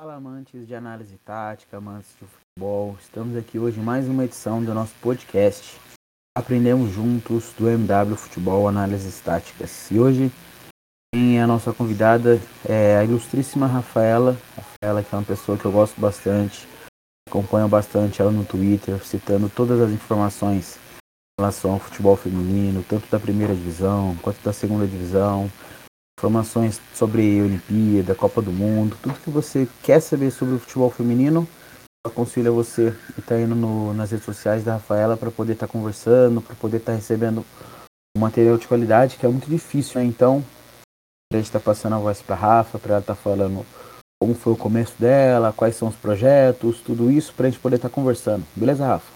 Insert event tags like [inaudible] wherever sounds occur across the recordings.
Fala amantes de análise tática, amantes de futebol. Estamos aqui hoje em mais uma edição do nosso podcast. Aprendemos juntos do MW Futebol Análises Táticas. E hoje tem a nossa convidada, é a ilustríssima Rafaela. Rafaela que é uma pessoa que eu gosto bastante, acompanho bastante ela no Twitter, citando todas as informações em relação ao futebol feminino, tanto da primeira divisão quanto da segunda divisão informações sobre Olimpíada, Copa do Mundo, tudo que você quer saber sobre o futebol feminino, aconselho a você estar tá indo no, nas redes sociais da Rafaela para poder estar tá conversando, para poder estar tá recebendo material de qualidade que é muito difícil, né? Então, a gente está passando a voz para Rafa, para ela estar tá falando como foi o começo dela, quais são os projetos, tudo isso para a gente poder estar tá conversando. Beleza, Rafa?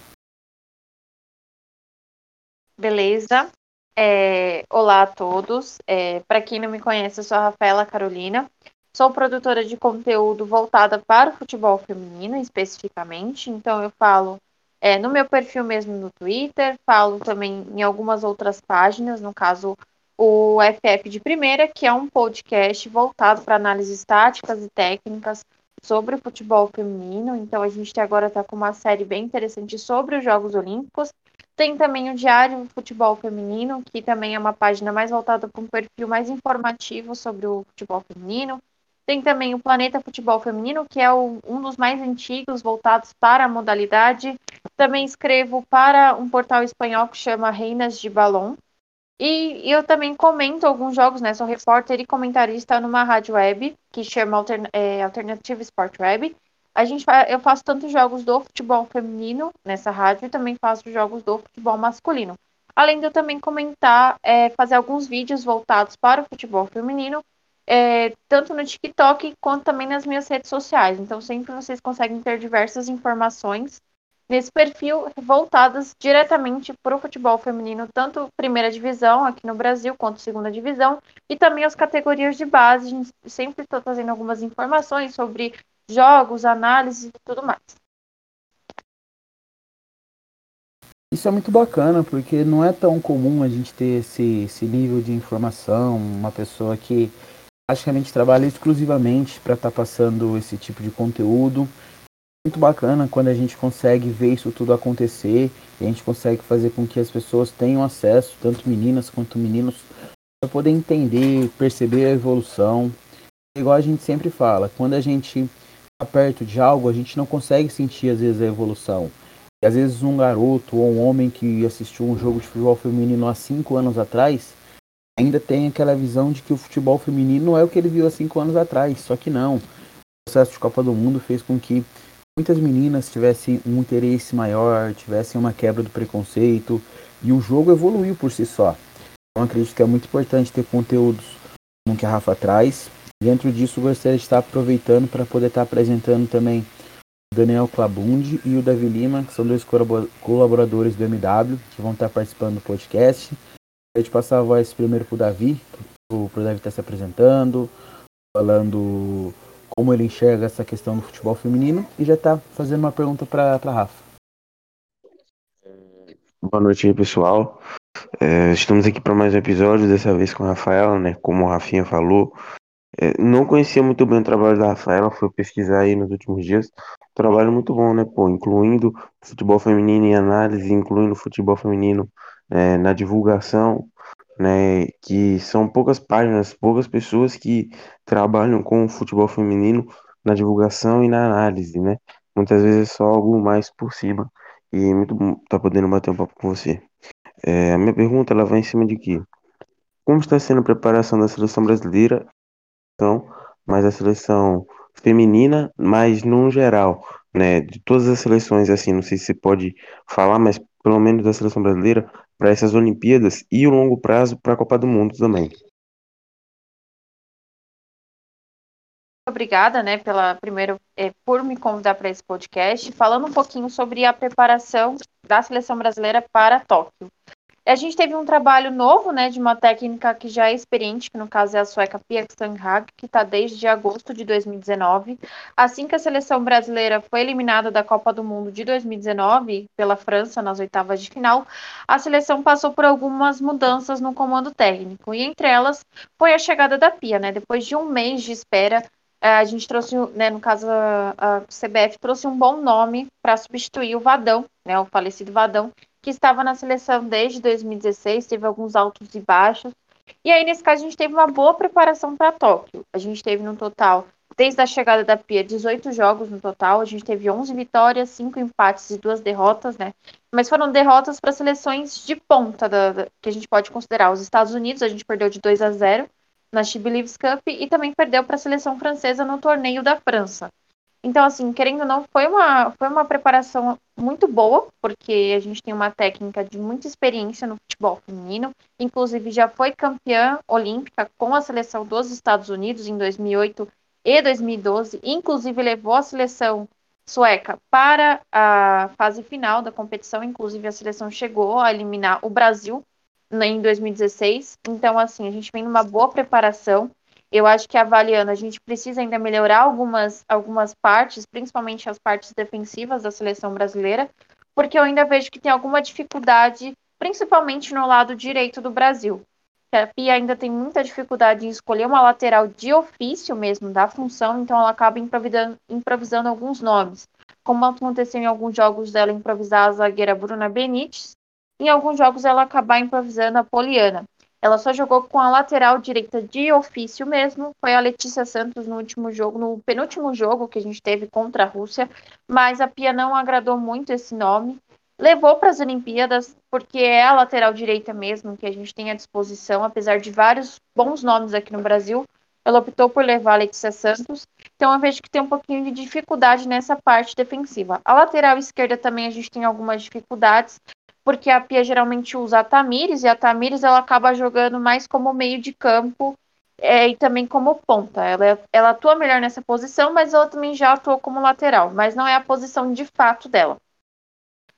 Beleza. É, olá a todos. É, Para quem não me conhece, eu sou a Rafaela Carolina. Sou produtora de conteúdo voltada para o futebol feminino, especificamente. Então, eu falo é, no meu perfil mesmo no Twitter, falo também em algumas outras páginas, no caso, o FF de Primeira, que é um podcast voltado para análises táticas e técnicas sobre o futebol feminino. Então, a gente agora está com uma série bem interessante sobre os Jogos Olímpicos. Tem também o Diário Futebol Feminino, que também é uma página mais voltada para um perfil mais informativo sobre o futebol feminino. Tem também o Planeta Futebol Feminino, que é o, um dos mais antigos voltados para a modalidade. Também escrevo para um portal espanhol que chama Reinas de Balão. E, eu também comento alguns jogos, né? Sou repórter e comentarista numa rádio web que chama Altern é, Alternative Sport Web a gente eu faço tanto jogos do futebol feminino nessa rádio e também faço jogos do futebol masculino. Além de eu também comentar, é, fazer alguns vídeos voltados para o futebol feminino, é, tanto no TikTok quanto também nas minhas redes sociais. Então, sempre vocês conseguem ter diversas informações nesse perfil voltadas diretamente para o futebol feminino, tanto primeira divisão aqui no Brasil quanto segunda divisão, e também as categorias de base. A gente sempre estou trazendo algumas informações sobre jogos, análises e tudo mais. Isso é muito bacana, porque não é tão comum a gente ter esse, esse nível de informação, uma pessoa que praticamente trabalha exclusivamente para estar tá passando esse tipo de conteúdo. Muito bacana quando a gente consegue ver isso tudo acontecer e a gente consegue fazer com que as pessoas tenham acesso, tanto meninas quanto meninos, para poder entender, perceber a evolução. Igual a gente sempre fala, quando a gente perto de algo, a gente não consegue sentir às vezes a evolução. E às vezes um garoto ou um homem que assistiu um jogo de futebol feminino há cinco anos atrás ainda tem aquela visão de que o futebol feminino é o que ele viu há cinco anos atrás. Só que não. O processo de Copa do Mundo fez com que muitas meninas tivessem um interesse maior, tivessem uma quebra do preconceito e o jogo evoluiu por si só. Então acredito que é muito importante ter conteúdos como que a Rafa traz, Dentro disso, gostaria de estar aproveitando para poder estar apresentando também o Daniel Clabundi e o Davi Lima, que são dois colaboradores do MW, que vão estar participando do podcast. Gostaria de passar a voz primeiro para o Davi, para o Davi estar se apresentando, falando como ele enxerga essa questão do futebol feminino e já está fazendo uma pergunta para a Rafa. Boa noite, pessoal. É, estamos aqui para mais um episódio, dessa vez com o Rafael, né? Como o Rafinha falou, é, não conhecia muito bem o trabalho da Rafaela, fui pesquisar aí nos últimos dias. Trabalho muito bom, né, pô? Incluindo futebol feminino em análise, incluindo futebol feminino é, na divulgação, né? Que são poucas páginas, poucas pessoas que trabalham com o futebol feminino na divulgação e na análise, né? Muitas vezes é só algo mais por cima. E muito bom tá podendo bater um papo com você. É, a minha pergunta ela vai em cima de quê? Como está sendo a preparação da seleção brasileira mas a seleção feminina, mas no geral, né, de todas as seleções, assim, não sei se pode falar, mas pelo menos da seleção brasileira, para essas Olimpíadas e o longo prazo para a Copa do Mundo também. Obrigada, né, pela primeiro é, por me convidar para esse podcast, falando um pouquinho sobre a preparação da seleção brasileira para Tóquio. A gente teve um trabalho novo, né, de uma técnica que já é experiente, que no caso é a sueca Pia Sanghag, que está desde agosto de 2019. Assim que a seleção brasileira foi eliminada da Copa do Mundo de 2019 pela França nas oitavas de final, a seleção passou por algumas mudanças no comando técnico, e entre elas foi a chegada da Pia, né, depois de um mês de espera é, a gente trouxe, né, no caso a CBF trouxe um bom nome para substituir o Vadão, né, o falecido Vadão, que estava na seleção desde 2016, teve alguns altos e baixos. E aí, nesse caso, a gente teve uma boa preparação para Tóquio. A gente teve no total, desde a chegada da Pia, 18 jogos no total. A gente teve 11 vitórias, 5 empates e 2 derrotas, né? Mas foram derrotas para seleções de ponta, da, da, que a gente pode considerar. Os Estados Unidos, a gente perdeu de 2 a 0 na She Believes Cup e também perdeu para a seleção francesa no torneio da França. Então, assim, querendo ou não, foi uma, foi uma preparação muito boa, porque a gente tem uma técnica de muita experiência no futebol feminino, inclusive já foi campeã olímpica com a seleção dos Estados Unidos em 2008 e 2012, inclusive levou a seleção sueca para a fase final da competição, inclusive a seleção chegou a eliminar o Brasil em 2016. Então, assim, a gente vem numa boa preparação. Eu acho que avaliando, a gente precisa ainda melhorar algumas, algumas partes, principalmente as partes defensivas da seleção brasileira, porque eu ainda vejo que tem alguma dificuldade, principalmente no lado direito do Brasil. A Pia ainda tem muita dificuldade em escolher uma lateral de ofício mesmo da função, então ela acaba improvisando, improvisando alguns nomes. Como aconteceu em alguns jogos dela improvisar a zagueira Bruna Benítez, em alguns jogos ela acabar improvisando a Poliana. Ela só jogou com a lateral direita de ofício mesmo, foi a Letícia Santos no último jogo, no penúltimo jogo que a gente teve contra a Rússia, mas a Pia não agradou muito esse nome. Levou para as Olimpíadas, porque é a lateral direita mesmo que a gente tem à disposição, apesar de vários bons nomes aqui no Brasil. Ela optou por levar a Letícia Santos, então eu vejo que tem um pouquinho de dificuldade nessa parte defensiva. A lateral esquerda também a gente tem algumas dificuldades, porque a Pia geralmente usa a Tamires, e a Tamires ela acaba jogando mais como meio de campo é, e também como ponta. Ela, ela atua melhor nessa posição, mas ela também já atuou como lateral, mas não é a posição de fato dela.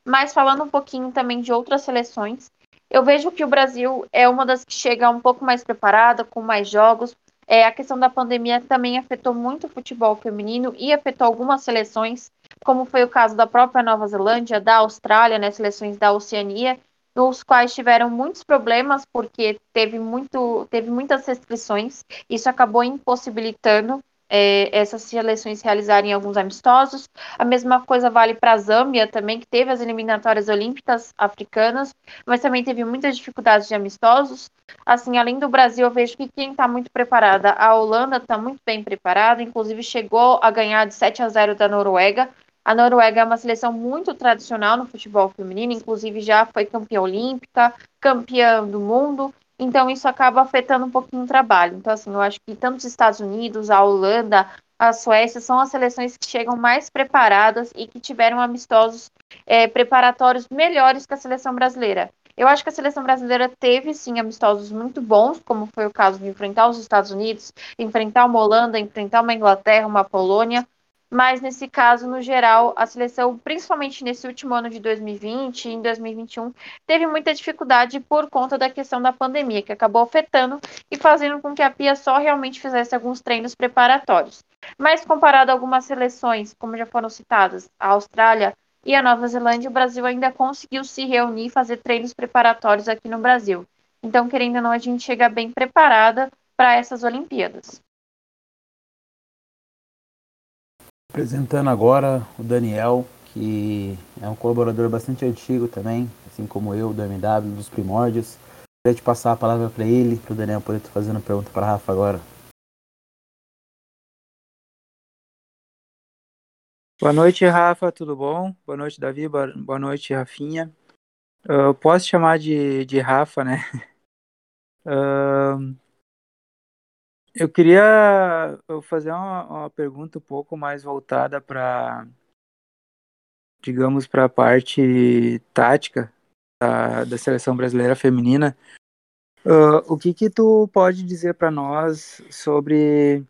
Mas falando um pouquinho também de outras seleções, eu vejo que o Brasil é uma das que chega um pouco mais preparada, com mais jogos. É, a questão da pandemia também afetou muito o futebol feminino e afetou algumas seleções como foi o caso da própria Nova Zelândia, da Austrália, né, seleções da Oceania, nos quais tiveram muitos problemas porque teve, muito, teve muitas restrições. Isso acabou impossibilitando é, essas seleções realizarem alguns amistosos. A mesma coisa vale para a Zâmbia também, que teve as eliminatórias olímpicas africanas, mas também teve muitas dificuldades de amistosos. Assim, além do Brasil, eu vejo que quem está muito preparada, a Holanda está muito bem preparada, inclusive chegou a ganhar de 7 a 0 da Noruega. A Noruega é uma seleção muito tradicional no futebol feminino, inclusive já foi campeã olímpica, campeã do mundo, então isso acaba afetando um pouquinho o trabalho. Então, assim, eu acho que tanto os Estados Unidos, a Holanda, a Suécia são as seleções que chegam mais preparadas e que tiveram amistosos é, preparatórios melhores que a seleção brasileira. Eu acho que a seleção brasileira teve sim amistosos muito bons, como foi o caso de enfrentar os Estados Unidos, enfrentar uma Holanda, enfrentar uma Inglaterra, uma Polônia, mas nesse caso, no geral, a seleção, principalmente nesse último ano de 2020 e em 2021, teve muita dificuldade por conta da questão da pandemia, que acabou afetando e fazendo com que a Pia só realmente fizesse alguns treinos preparatórios. Mas comparado a algumas seleções, como já foram citadas, a Austrália e a Nova Zelândia, o Brasil ainda conseguiu se reunir e fazer treinos preparatórios aqui no Brasil. Então, querendo ou não, a gente chega bem preparada para essas Olimpíadas. Apresentando agora o Daniel, que é um colaborador bastante antigo também, assim como eu, do MW, dos primórdios. Queria te passar a palavra para ele, para o Daniel poder estar fazendo pergunta para Rafa agora. Boa noite, Rafa, tudo bom? Boa noite, Davi, boa noite, Rafinha. Uh, posso chamar de, de Rafa, né? [laughs] Uh, Eu queria fazer uma, uma pergunta um pouco mais voltada para, digamos, para a parte tática da, da seleção brasileira feminina. Uh, o que que tu pode dizer para nós sobre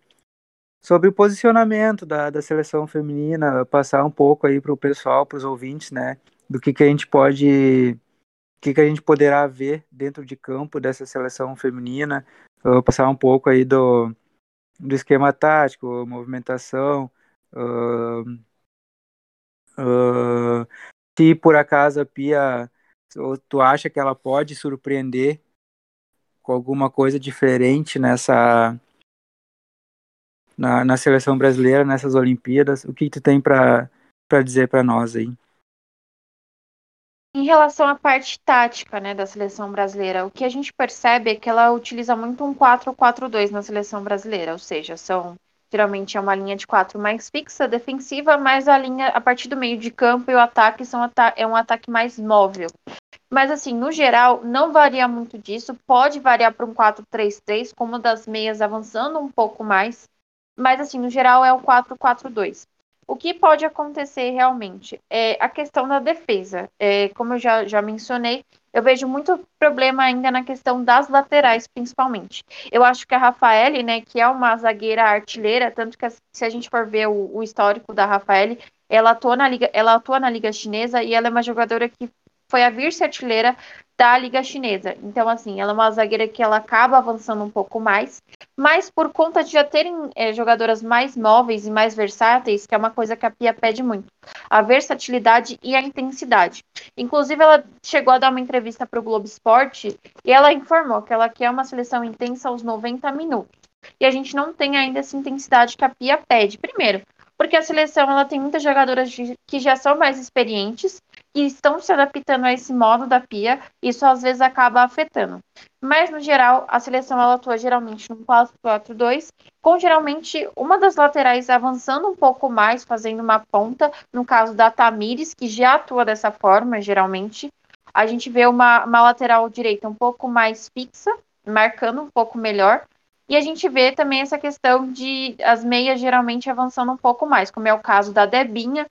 sobre o posicionamento da, da seleção feminina, passar um pouco aí para o pessoal, para os ouvintes, né, do que que a gente pode, que que a gente poderá ver dentro de campo dessa seleção feminina, uh, passar um pouco aí do, do esquema tático, movimentação, uh, uh, se por acaso a Pia, tu acha que ela pode surpreender com alguma coisa diferente nessa na, na seleção brasileira, nessas Olimpíadas. O que, que tu tem para dizer para nós aí? Em relação à parte tática né, da seleção brasileira, o que a gente percebe é que ela utiliza muito um 4-4-2 na seleção brasileira, ou seja, são geralmente é uma linha de quatro mais fixa, defensiva, mas a linha a partir do meio de campo e o ataque são é um ataque mais móvel. Mas assim, no geral, não varia muito disso, pode variar para um 4-3-3, como das meias avançando um pouco mais, mas assim, no geral é o 4-4-2. O que pode acontecer realmente é a questão da defesa. É, como eu já, já mencionei, eu vejo muito problema ainda na questão das laterais, principalmente. Eu acho que a Rafaele, né, que é uma zagueira artilheira, tanto que se a gente for ver o, o histórico da Rafaele, ela atua na liga, ela atua na liga chinesa e ela é uma jogadora que foi a vice-artilheira da Liga Chinesa. Então, assim, ela é uma zagueira que ela acaba avançando um pouco mais, mas por conta de já terem é, jogadoras mais móveis e mais versáteis, que é uma coisa que a Pia pede muito, a versatilidade e a intensidade. Inclusive, ela chegou a dar uma entrevista para o Globo Esporte e ela informou que ela quer uma seleção intensa aos 90 minutos. E a gente não tem ainda essa intensidade que a Pia pede. Primeiro, porque a seleção ela tem muitas jogadoras que já são mais experientes e estão se adaptando a esse modo da pia, isso às vezes acaba afetando. Mas, no geral, a seleção ela atua geralmente no 4-4-2, com geralmente uma das laterais avançando um pouco mais, fazendo uma ponta, no caso da Tamires, que já atua dessa forma, geralmente. A gente vê uma, uma lateral direita um pouco mais fixa, marcando um pouco melhor, e a gente vê também essa questão de as meias geralmente avançando um pouco mais, como é o caso da Debinha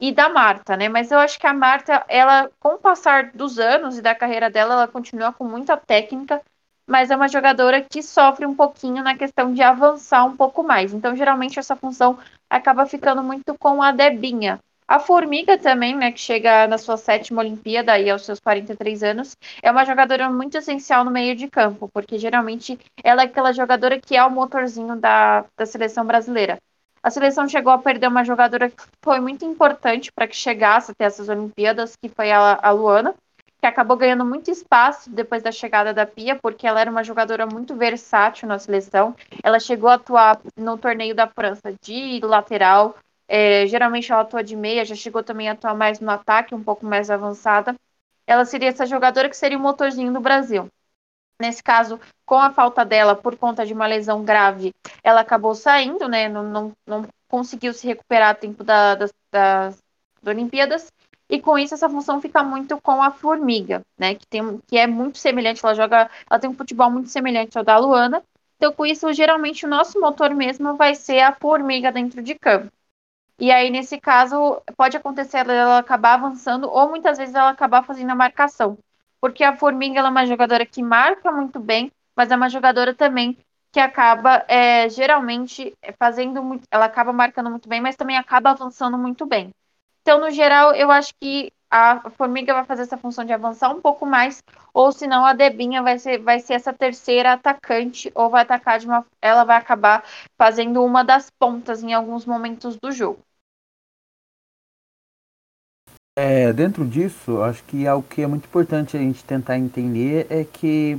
e da Marta, né? Mas eu acho que a Marta, ela, com o passar dos anos e da carreira dela, ela continua com muita técnica, mas é uma jogadora que sofre um pouquinho na questão de avançar um pouco mais. Então, geralmente, essa função acaba ficando muito com a Debinha. A Formiga também, né, que chega na sua sétima Olimpíada e aos seus 43 anos, é uma jogadora muito essencial no meio de campo, porque geralmente ela é aquela jogadora que é o motorzinho da, da seleção brasileira. A seleção chegou a perder uma jogadora que foi muito importante para que chegasse até essas Olimpíadas, que foi a, a Luana, que acabou ganhando muito espaço depois da chegada da Pia, porque ela era uma jogadora muito versátil na seleção. Ela chegou a atuar no torneio da França de lateral, é, geralmente ela atua de meia, já chegou também a atuar mais no ataque, um pouco mais avançada. Ela seria essa jogadora que seria o motorzinho do Brasil. Nesse caso, com a falta dela por conta de uma lesão grave, ela acabou saindo, né? Não, não, não conseguiu se recuperar a tempo da, das, das, das Olimpíadas. E com isso, essa função fica muito com a Formiga, né? Que, tem, que é muito semelhante, ela joga, ela tem um futebol muito semelhante ao da Luana. Então, com isso, geralmente o nosso motor mesmo vai ser a Formiga dentro de campo. E aí, nesse caso, pode acontecer ela acabar avançando ou muitas vezes ela acabar fazendo a marcação. Porque a Formiga é uma jogadora que marca muito bem, mas é uma jogadora também que acaba é, geralmente fazendo muito, ela acaba marcando muito bem, mas também acaba avançando muito bem. Então, no geral, eu acho que a Formiga vai fazer essa função de avançar um pouco mais, ou senão a Debinha vai ser, vai ser essa terceira atacante, ou vai atacar de uma. Ela vai acabar fazendo uma das pontas em alguns momentos do jogo. É, dentro disso, acho que algo que é muito importante a gente tentar entender é que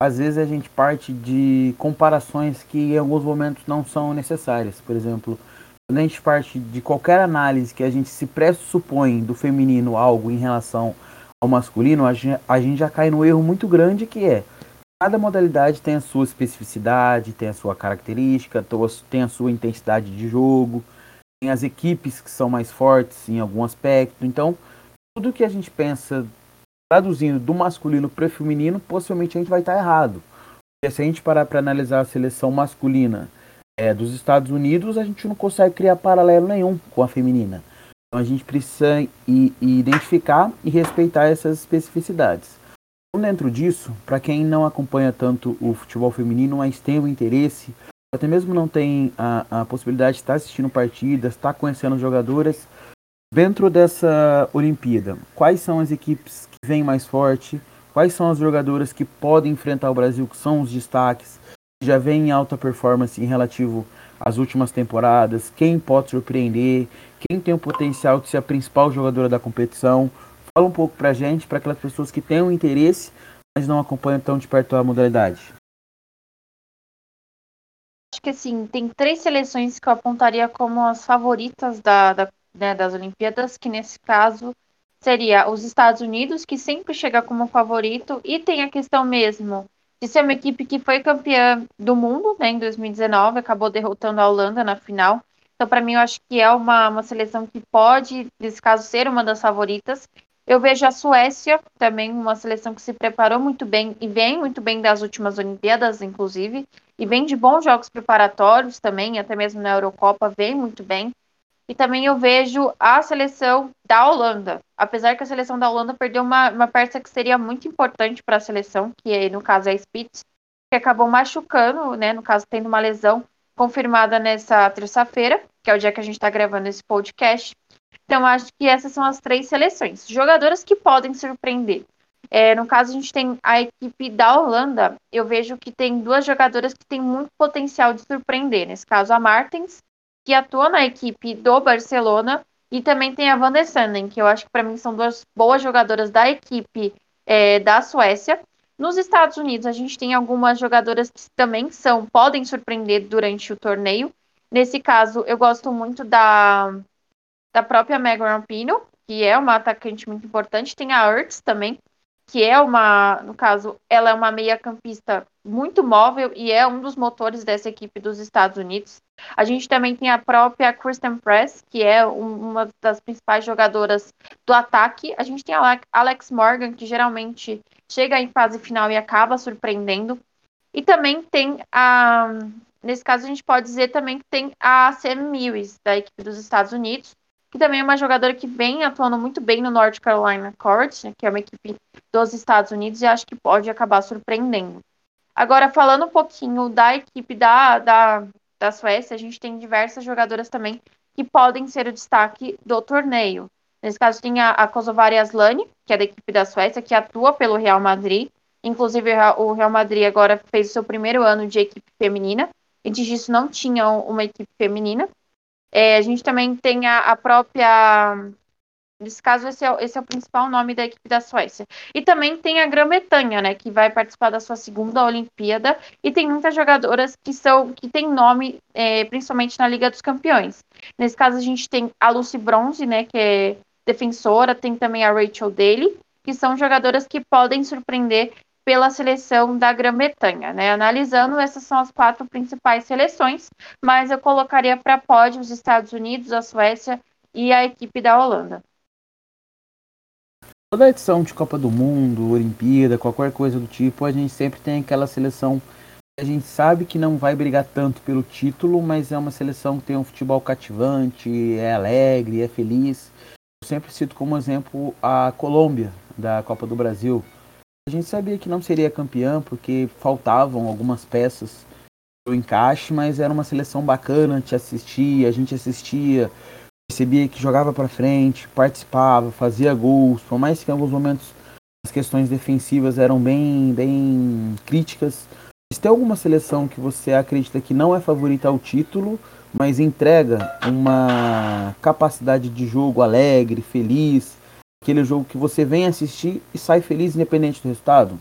às vezes a gente parte de comparações que em alguns momentos não são necessárias. Por exemplo, quando a gente parte de qualquer análise que a gente se pressupõe do feminino algo em relação ao masculino, a gente, a gente já cai no erro muito grande que é cada modalidade tem a sua especificidade, tem a sua característica, tem a sua intensidade de jogo, tem as equipes que são mais fortes em algum aspecto. Então, tudo que a gente pensa traduzindo do masculino para o feminino, possivelmente a gente vai estar errado. Porque se a gente parar para analisar a seleção masculina é, dos Estados Unidos, a gente não consegue criar paralelo nenhum com a feminina. Então a gente precisa ir identificar e respeitar essas especificidades. Então, dentro disso, para quem não acompanha tanto o futebol feminino, mas tem o interesse, até mesmo não tem a, a possibilidade de estar assistindo partidas, estar conhecendo jogadoras, dentro dessa Olimpíada, quais são as equipes que vêm mais forte, quais são as jogadoras que podem enfrentar o Brasil, que são os destaques, já vem em alta performance em relativo às últimas temporadas, quem pode surpreender, quem tem o potencial de ser a principal jogadora da competição. Fala um pouco pra gente, para aquelas pessoas que têm um interesse, mas não acompanham tão de perto a modalidade. Acho que assim, tem três seleções que eu apontaria como as favoritas da, da né, das Olimpíadas, que nesse caso seria os Estados Unidos, que sempre chega como favorito, e tem a questão mesmo de ser uma equipe que foi campeã do mundo né, em 2019, acabou derrotando a Holanda na final. Então, para mim, eu acho que é uma, uma seleção que pode, nesse caso, ser uma das favoritas. Eu vejo a Suécia também, uma seleção que se preparou muito bem e vem muito bem das últimas Olimpíadas, inclusive, e vem de bons jogos preparatórios também, até mesmo na Eurocopa, vem muito bem. E também eu vejo a seleção da Holanda. Apesar que a seleção da Holanda perdeu uma, uma peça que seria muito importante para a seleção, que no caso é a Spitz, que acabou machucando, né? No caso, tendo uma lesão confirmada nessa terça-feira, que é o dia que a gente está gravando esse podcast. Então, acho que essas são as três seleções. Jogadoras que podem surpreender. É, no caso, a gente tem a equipe da Holanda. Eu vejo que tem duas jogadoras que têm muito potencial de surpreender. Nesse caso, a Martens que atua na equipe do Barcelona, e também tem a Van der Sanden, que eu acho que para mim são duas boas jogadoras da equipe é, da Suécia. Nos Estados Unidos, a gente tem algumas jogadoras que também são podem surpreender durante o torneio. Nesse caso, eu gosto muito da, da própria Megan Rapinoe, que é uma atacante muito importante. Tem a Ertz também, que é uma, no caso, ela é uma meia-campista muito móvel e é um dos motores dessa equipe dos Estados Unidos. A gente também tem a própria Kristen Press, que é um, uma das principais jogadoras do ataque. A gente tem a Alex Morgan, que geralmente chega em fase final e acaba surpreendendo. E também tem a. Nesse caso, a gente pode dizer também que tem a Sam Lewis, da equipe dos Estados Unidos, que também é uma jogadora que vem atuando muito bem no North Carolina Court, né, que é uma equipe dos Estados Unidos, e acho que pode acabar surpreendendo. Agora, falando um pouquinho da equipe da, da, da Suécia, a gente tem diversas jogadoras também que podem ser o destaque do torneio. Nesse caso, tem a, a Kosovari Aslani, que é da equipe da Suécia, que atua pelo Real Madrid. Inclusive, o Real Madrid agora fez o seu primeiro ano de equipe feminina. Antes disso, não tinha uma equipe feminina. É, a gente também tem a, a própria. Nesse caso, esse é, esse é, o principal nome da equipe da Suécia. E também tem a Grã-Bretanha, né, que vai participar da sua segunda Olimpíada. E tem muitas jogadoras que são que têm nome, é, principalmente na Liga dos Campeões. Nesse caso, a gente tem a Lucy Bronze, né, que é defensora, tem também a Rachel Daly, que são jogadoras que podem surpreender pela seleção da Grã-Bretanha. Né? Analisando, essas são as quatro principais seleções, mas eu colocaria para pódio os Estados Unidos, a Suécia e a equipe da Holanda. Toda edição de Copa do Mundo, Olimpíada, qualquer coisa do tipo, a gente sempre tem aquela seleção a gente sabe que não vai brigar tanto pelo título, mas é uma seleção que tem um futebol cativante, é alegre, é feliz. Eu sempre cito como exemplo a Colômbia, da Copa do Brasil. A gente sabia que não seria campeã porque faltavam algumas peças do encaixe, mas era uma seleção bacana, te assistia, a gente assistia, percebia que jogava para frente, participava, fazia gols, por mais que em alguns momentos as questões defensivas eram bem, bem críticas. Se tem alguma seleção que você acredita que não é favorita ao título, mas entrega uma capacidade de jogo alegre, feliz, aquele jogo que você vem assistir e sai feliz independente do resultado?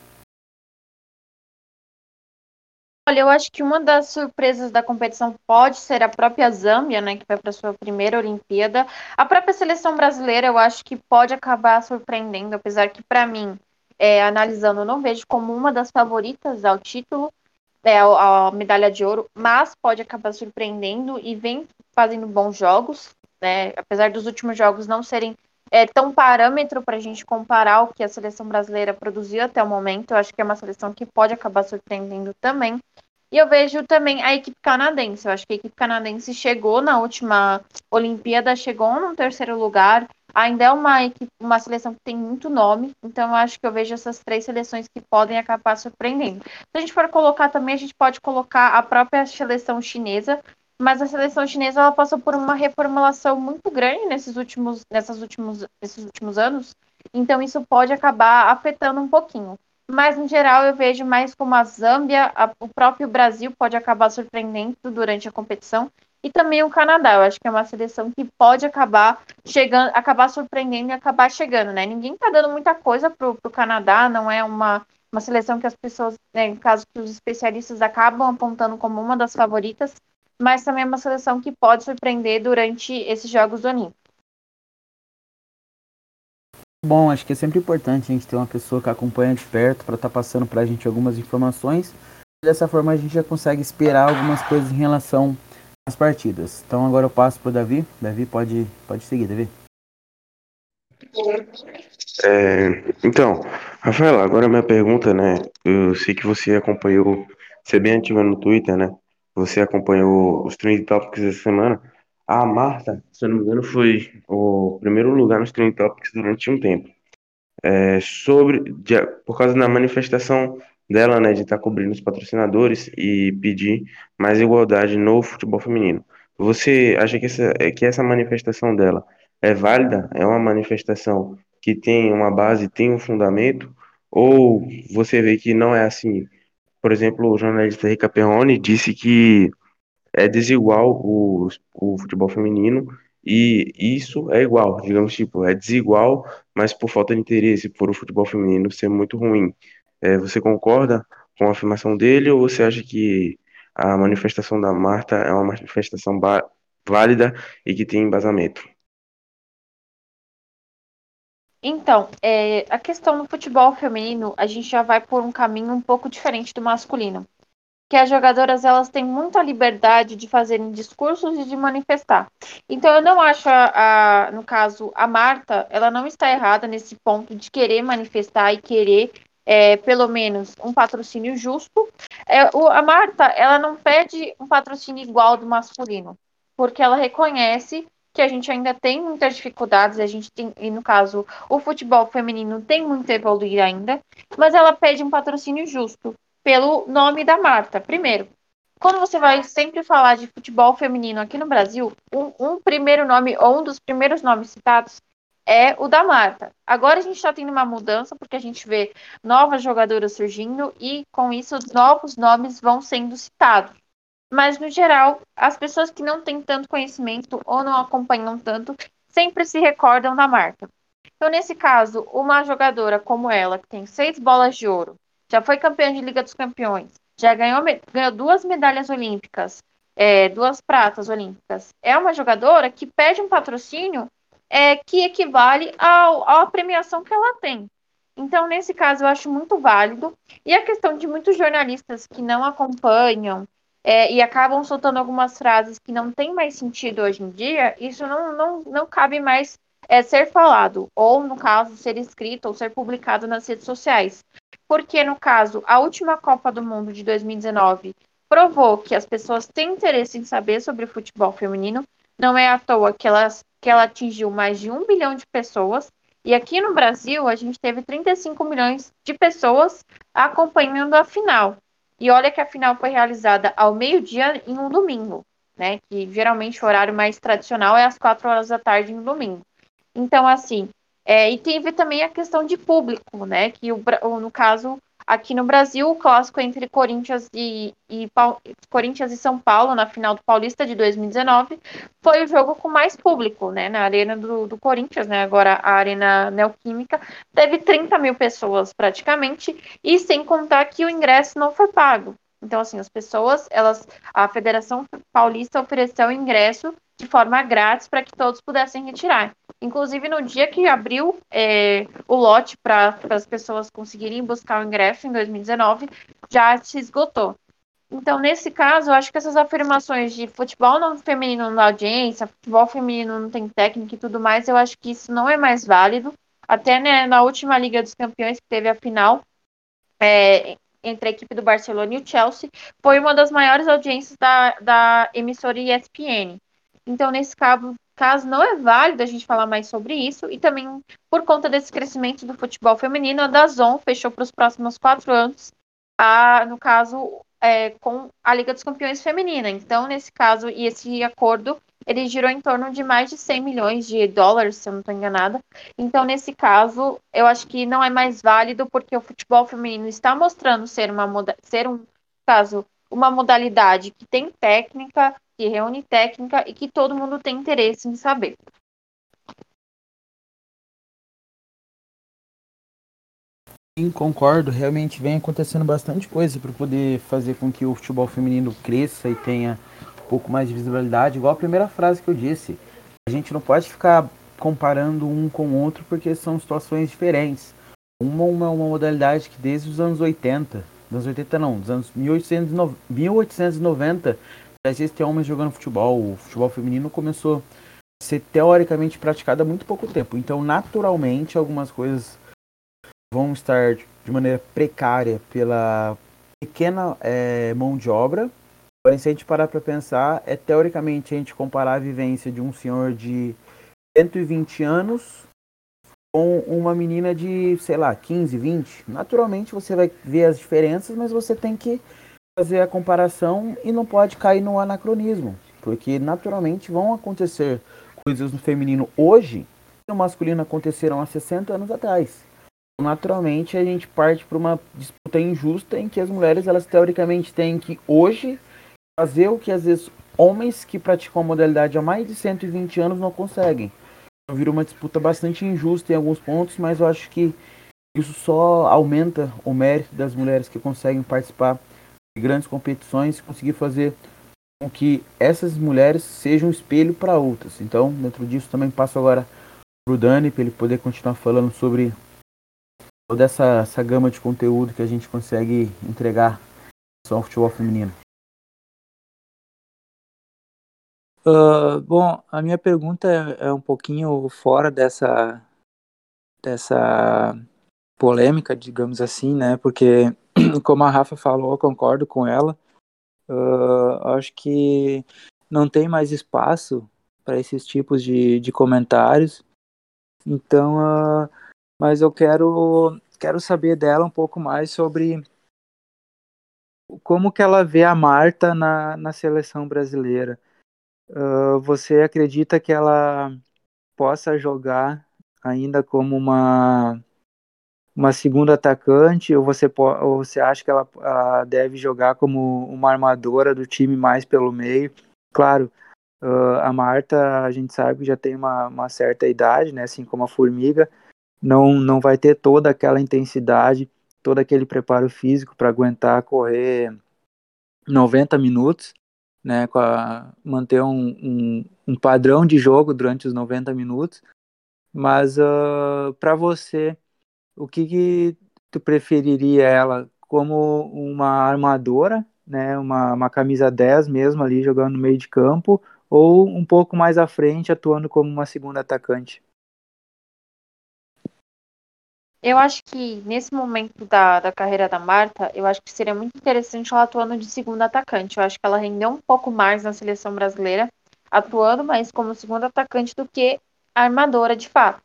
Olha, eu acho que uma das surpresas da competição pode ser a própria Zâmbia, né, que vai para sua primeira Olimpíada. A própria seleção brasileira, eu acho que pode acabar surpreendendo, apesar que para mim, é, analisando, eu não vejo como uma das favoritas ao título, é, a, a medalha de ouro, mas pode acabar surpreendendo e vem fazendo bons jogos, né? Apesar dos últimos jogos não serem é, tão parâmetro para a gente comparar o que a seleção brasileira produziu até o momento. Eu acho que é uma seleção que pode acabar surpreendendo também. E eu vejo também a equipe canadense. Eu acho que a equipe canadense chegou na última Olimpíada, chegou no terceiro lugar. Ainda é uma, equipe, uma seleção que tem muito nome, então eu acho que eu vejo essas três seleções que podem acabar surpreendendo. Se a gente for colocar também, a gente pode colocar a própria seleção chinesa, mas a seleção chinesa ela passou por uma reformulação muito grande nesses últimos, nessas últimos, nesses últimos anos, então isso pode acabar afetando um pouquinho. Mas, no geral, eu vejo mais como a Zâmbia, a, o próprio Brasil pode acabar surpreendendo durante a competição, e também o Canadá. Eu acho que é uma seleção que pode acabar chegando, acabar surpreendendo e acabar chegando, né? Ninguém tá dando muita coisa pro, pro Canadá, não é uma uma seleção que as pessoas, né, caso que os especialistas acabam apontando como uma das favoritas, mas também é uma seleção que pode surpreender durante esses Jogos Olímpicos. Bom, acho que é sempre importante a gente ter uma pessoa que acompanha de perto para estar tá passando para a gente algumas informações. Dessa forma a gente já consegue esperar algumas coisas em relação às partidas. Então agora eu passo para o Davi. Davi pode, pode seguir, Davi. É, então, Rafael, agora minha pergunta, né? Eu sei que você acompanhou, você é bem ativa no Twitter, né? Você acompanhou os Trend Topics essa semana. A Marta, se eu não me engano, foi o primeiro lugar nos Trend Topics durante um tempo. É, sobre, de, por causa da manifestação dela, né, de estar tá cobrindo os patrocinadores e pedir mais igualdade no futebol feminino. Você acha que essa, que essa manifestação dela é válida? É uma manifestação que tem uma base, tem um fundamento? Ou você vê que não é assim? Por exemplo, o jornalista Rica Perrone disse que é desigual o, o futebol feminino e isso é igual, digamos, tipo, é desigual, mas por falta de interesse por o futebol feminino ser muito ruim. É, você concorda com a afirmação dele ou você acha que a manifestação da Marta é uma manifestação válida e que tem embasamento? Então, é, a questão do futebol feminino, a gente já vai por um caminho um pouco diferente do masculino. Que as jogadoras elas têm muita liberdade de fazerem discursos e de manifestar. Então, eu não acho, a, a, no caso, a Marta, ela não está errada nesse ponto de querer manifestar e querer, é, pelo menos, um patrocínio justo. É, o, a Marta, ela não pede um patrocínio igual do masculino, porque ela reconhece que a gente ainda tem muitas dificuldades, a gente tem, e no caso, o futebol feminino tem muito a evoluir ainda, mas ela pede um patrocínio justo pelo nome da Marta. Primeiro, quando você vai sempre falar de futebol feminino aqui no Brasil, um, um primeiro nome ou um dos primeiros nomes citados é o da Marta. Agora a gente está tendo uma mudança porque a gente vê novas jogadoras surgindo e com isso novos nomes vão sendo citados. Mas, no geral, as pessoas que não têm tanto conhecimento ou não acompanham tanto sempre se recordam da marca. Então, nesse caso, uma jogadora como ela, que tem seis bolas de ouro, já foi campeã de Liga dos Campeões, já ganhou, ganhou duas medalhas olímpicas, é, duas pratas olímpicas, é uma jogadora que pede um patrocínio é, que equivale ao, à premiação que ela tem. Então, nesse caso, eu acho muito válido. E a questão de muitos jornalistas que não acompanham é, e acabam soltando algumas frases que não têm mais sentido hoje em dia, isso não, não, não cabe mais é, ser falado, ou no caso, ser escrito ou ser publicado nas redes sociais. Porque, no caso, a última Copa do Mundo de 2019 provou que as pessoas têm interesse em saber sobre futebol feminino. Não é à toa que, elas, que ela atingiu mais de um bilhão de pessoas. E aqui no Brasil, a gente teve 35 milhões de pessoas acompanhando a final. E olha que a final foi realizada ao meio-dia em um domingo, né? Que geralmente o horário mais tradicional é às quatro horas da tarde no domingo. Então, assim, é, e teve também a questão de público, né? Que o, no caso Aqui no Brasil, o clássico entre Corinthians e, e, Corinthians e São Paulo, na final do Paulista de 2019, foi o jogo com mais público, né? Na arena do, do Corinthians, né? Agora a Arena Neoquímica, teve 30 mil pessoas praticamente, e sem contar que o ingresso não foi pago. Então, assim, as pessoas, elas, a Federação Paulista ofereceu ingresso de forma grátis para que todos pudessem retirar. Inclusive, no dia que abriu é, o lote para as pessoas conseguirem buscar o ingresso em 2019, já se esgotou. Então, nesse caso, eu acho que essas afirmações de futebol não feminino na audiência, futebol feminino não tem técnica e tudo mais, eu acho que isso não é mais válido. Até né, na última Liga dos Campeões, que teve a final é, entre a equipe do Barcelona e o Chelsea, foi uma das maiores audiências da, da emissora ESPN. Então, nesse caso, caso, não é válido a gente falar mais sobre isso, e também por conta desse crescimento do futebol feminino, a Dazon fechou para os próximos quatro anos, a, no caso, é, com a Liga dos Campeões Feminina. Então, nesse caso, e esse acordo, ele girou em torno de mais de 100 milhões de dólares, se eu não estou enganada. Então, nesse caso, eu acho que não é mais válido, porque o futebol feminino está mostrando ser, uma, ser um caso, uma modalidade que tem técnica, que reúne técnica e que todo mundo tem interesse em saber. Sim, concordo. Realmente vem acontecendo bastante coisa para poder fazer com que o futebol feminino cresça e tenha um pouco mais de visibilidade. Igual a primeira frase que eu disse. A gente não pode ficar comparando um com o outro porque são situações diferentes. Uma, é uma modalidade que desde os anos 80, dos anos 80 não, dos anos 1890, 1890 já existem homens jogando futebol. O futebol feminino começou a ser teoricamente praticado há muito pouco tempo. Então, naturalmente, algumas coisas vão estar de maneira precária pela pequena é, mão de obra. Porém, se a gente parar para pensar, é teoricamente a gente comparar a vivência de um senhor de 120 anos com uma menina de, sei lá, 15, 20. Naturalmente você vai ver as diferenças, mas você tem que fazer a comparação e não pode cair no anacronismo, porque naturalmente vão acontecer coisas no feminino hoje que no masculino aconteceram há 60 anos atrás. Naturalmente a gente parte para uma disputa injusta em que as mulheres elas teoricamente têm que hoje fazer o que às vezes homens que praticam a modalidade há mais de 120 anos não conseguem. Então, vira uma disputa bastante injusta em alguns pontos, mas eu acho que isso só aumenta o mérito das mulheres que conseguem participar grandes competições conseguir fazer com que essas mulheres sejam um espelho para outras. Então, dentro disso, também passo agora para o Dani, para ele poder continuar falando sobre toda essa, essa gama de conteúdo que a gente consegue entregar ao futebol feminino. Uh, bom, a minha pergunta é, é, um pouquinho fora dessa, dessa polêmica, digamos assim, né? Porque [clears throat] como a Rafa falou, concordo com ela. Uh, acho que não tem mais espaço para esses tipos de, de comentários. Então, uh, mas eu quero, quero saber dela um pouco mais sobre como que ela vê a Marta na, na seleção brasileira. Uh, você acredita que ela possa jogar ainda como uma uma segunda atacante ou você, ou você acha que ela, ela, deve jogar como uma armadora do time mais pelo meio? Claro, uh, a Marta, a gente sabe que já tem uma, uma, certa idade, né, assim como a Formiga, não, não vai ter toda aquela intensidade, todo aquele preparo físico para aguentar correr 90 minutos, né, a, manter um, um, um, padrão de jogo durante os 90 minutos, mas uh, para você o que, que tu preferiria ela como uma armadora, né, uma, uma camisa 10 mesmo ali jogando no meio de campo, ou um pouco mais à frente atuando como uma segunda atacante? Eu acho que nesse momento da, da carreira da Marta, eu acho que seria muito interessante ela atuando de segunda atacante. Eu acho que ela rendeu um pouco mais na seleção brasileira, atuando mais como segunda atacante do que armadora de fato.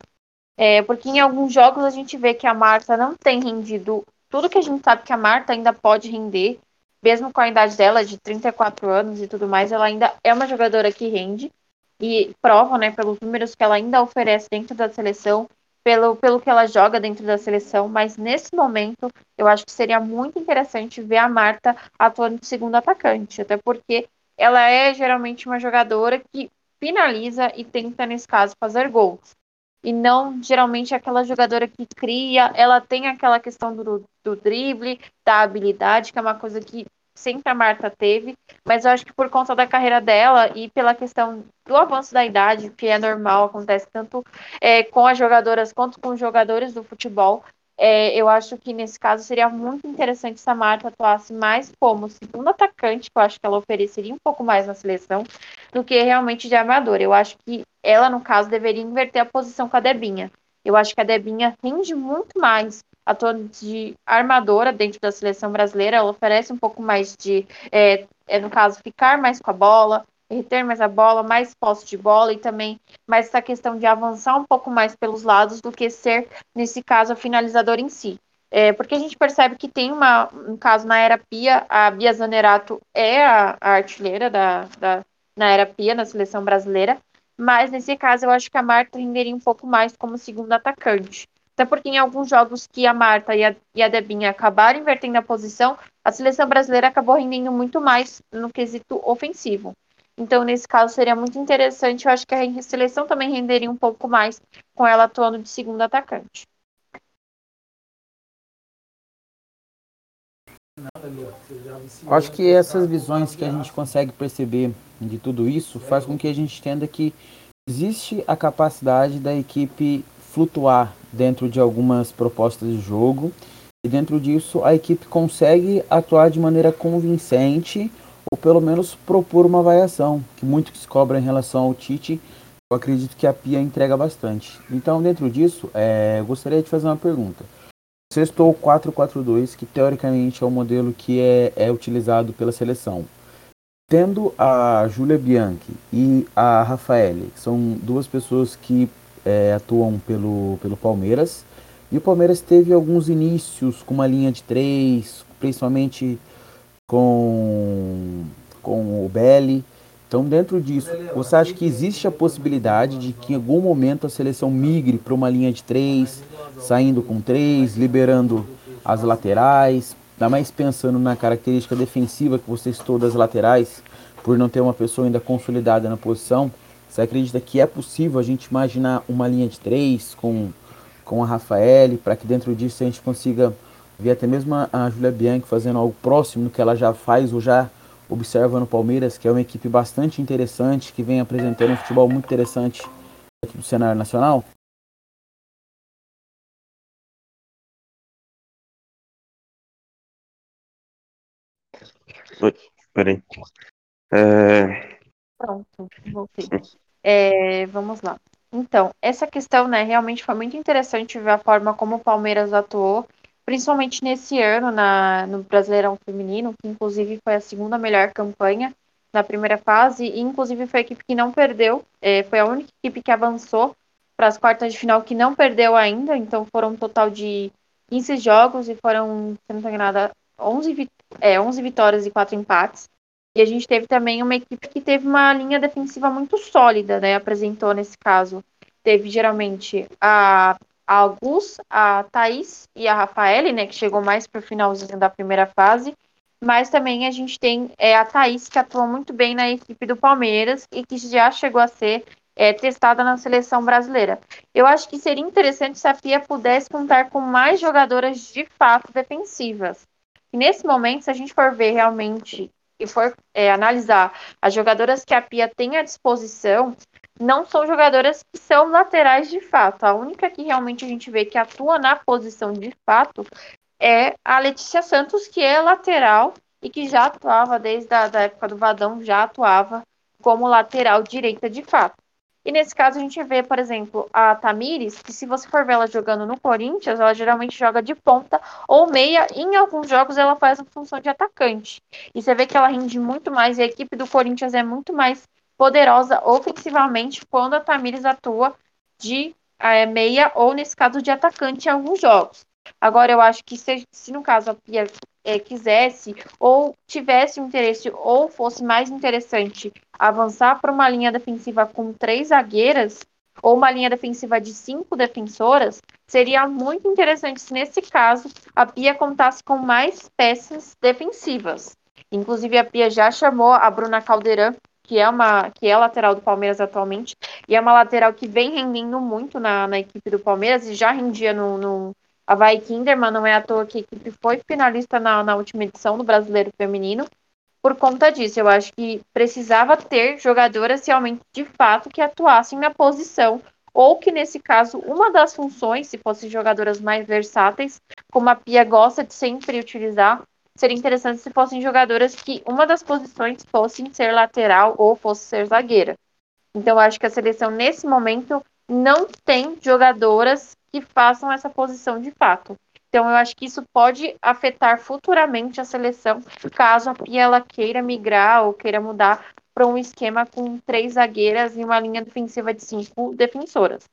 É, porque em alguns jogos a gente vê que a Marta não tem rendido tudo que a gente sabe que a Marta ainda pode render, mesmo com a idade dela de 34 anos e tudo mais, ela ainda é uma jogadora que rende e prova, né, pelos números que ela ainda oferece dentro da seleção, pelo, pelo que ela joga dentro da seleção, mas nesse momento eu acho que seria muito interessante ver a Marta atuando de segundo atacante, até porque ela é geralmente uma jogadora que finaliza e tenta, nesse caso, fazer gols e não geralmente aquela jogadora que cria, ela tem aquela questão do, do drible, da habilidade, que é uma coisa que sempre a Marta teve, mas eu acho que por conta da carreira dela e pela questão do avanço da idade, que é normal, acontece tanto é, com as jogadoras quanto com os jogadores do futebol, é, eu acho que nesse caso seria muito interessante se a Marta atuasse mais como segundo atacante, que eu acho que ela ofereceria um pouco mais na seleção, do que realmente de armadora. Eu acho que ela, no caso, deveria inverter a posição com a Debinha. Eu acho que a Debinha rende muito mais atuando de armadora dentro da seleção brasileira. Ela oferece um pouco mais de, é, é, no caso, ficar mais com a bola, reter mais a bola, mais posse de bola e também mais essa questão de avançar um pouco mais pelos lados do que ser, nesse caso, a finalizadora em si. É, porque a gente percebe que tem uma, um caso na era Pia, a Bia Zanerato é a, a artilheira da, da, na era Pia, na seleção brasileira, mas nesse caso eu acho que a Marta renderia um pouco mais como segunda atacante. Até porque em alguns jogos que a Marta e a, e a Debinha acabaram invertendo a posição, a seleção brasileira acabou rendendo muito mais no quesito ofensivo. Então, nesse caso, seria muito interessante. Eu acho que a seleção também renderia um pouco mais com ela atuando de segundo atacante. Acho que essas visões que a gente consegue perceber de tudo isso faz com que a gente entenda que existe a capacidade da equipe flutuar dentro de algumas propostas de jogo e dentro disso a equipe consegue atuar de maneira convincente ou pelo menos propor uma variação, que muito que se cobra em relação ao Tite, eu acredito que a Pia entrega bastante. Então, dentro disso, é, eu gostaria de fazer uma pergunta. Você estou 4-4-2, que teoricamente é o modelo que é, é utilizado pela seleção. Tendo a Júlia Bianchi e a Rafaele, que são duas pessoas que é, atuam pelo, pelo Palmeiras, e o Palmeiras teve alguns inícios com uma linha de três, principalmente com, com o Belli. Então, dentro disso, você acha que existe a possibilidade de que em algum momento a seleção migre para uma linha de três, saindo com três, liberando as laterais, ainda mais pensando na característica defensiva que você citou das laterais, por não ter uma pessoa ainda consolidada na posição, você acredita que é possível a gente imaginar uma linha de três com, com a Rafael, para que dentro disso a gente consiga ver até mesmo a Julia Bianchi fazendo algo próximo do que ela já faz ou já observa no Palmeiras, que é uma equipe bastante interessante, que vem apresentando um futebol muito interessante aqui do cenário nacional? Oi, peraí. É... Pronto, voltei. É, vamos lá. Então, essa questão, né, realmente foi muito interessante ver a forma como o Palmeiras atuou, principalmente nesse ano na, no Brasileirão Feminino, que inclusive foi a segunda melhor campanha na primeira fase, e inclusive foi a equipe que não perdeu, é, foi a única equipe que avançou para as quartas de final que não perdeu ainda, então foram um total de 15 jogos e foram, se não estou enganada, 11, é, 11 vitórias e 4 empates. E a gente teve também uma equipe que teve uma linha defensiva muito sólida, né? Apresentou nesse caso. Teve geralmente a, a Augusto, a Thaís e a Rafaele, né? Que chegou mais para o finalzinho da primeira fase. Mas também a gente tem é, a Thaís, que atuou muito bem na equipe do Palmeiras e que já chegou a ser é, testada na seleção brasileira. Eu acho que seria interessante se a Pia pudesse contar com mais jogadoras de fato defensivas. E nesse momento, se a gente for ver realmente e for é, analisar as jogadoras que a Pia tem à disposição, não são jogadoras que são laterais de fato. A única que realmente a gente vê que atua na posição de fato é a Letícia Santos, que é lateral e que já atuava desde a da época do Vadão, já atuava como lateral direita de fato. E nesse caso a gente vê, por exemplo, a Tamires, que se você for ver ela jogando no Corinthians, ela geralmente joga de ponta ou meia, e em alguns jogos ela faz a função de atacante. E você vê que ela rende muito mais, e a equipe do Corinthians é muito mais poderosa ofensivamente quando a Tamires atua de é, meia ou, nesse caso, de atacante em alguns jogos. Agora, eu acho que se, se no caso a Pia é, quisesse ou tivesse interesse ou fosse mais interessante avançar para uma linha defensiva com três zagueiras ou uma linha defensiva de cinco defensoras, seria muito interessante se nesse caso a Pia contasse com mais peças defensivas. Inclusive a Pia já chamou a Bruna Caldeirão, que é uma que é lateral do Palmeiras atualmente, e é uma lateral que vem rendendo muito na, na equipe do Palmeiras e já rendia no, no, Havaí Kinderman não é à toa que a equipe foi finalista na, na última edição do Brasileiro Feminino. Por conta disso, eu acho que precisava ter jogadoras realmente de fato que atuassem na posição, ou que nesse caso, uma das funções, se fossem jogadoras mais versáteis, como a Pia gosta de sempre utilizar, seria interessante se fossem jogadoras que uma das posições fossem ser lateral ou fosse ser zagueira. Então, acho que a seleção, nesse momento, não tem jogadoras que façam essa posição de fato. Então, eu acho que isso pode afetar futuramente a seleção, caso a Pia ela queira migrar ou queira mudar para um esquema com três zagueiras e uma linha defensiva de cinco defensoras.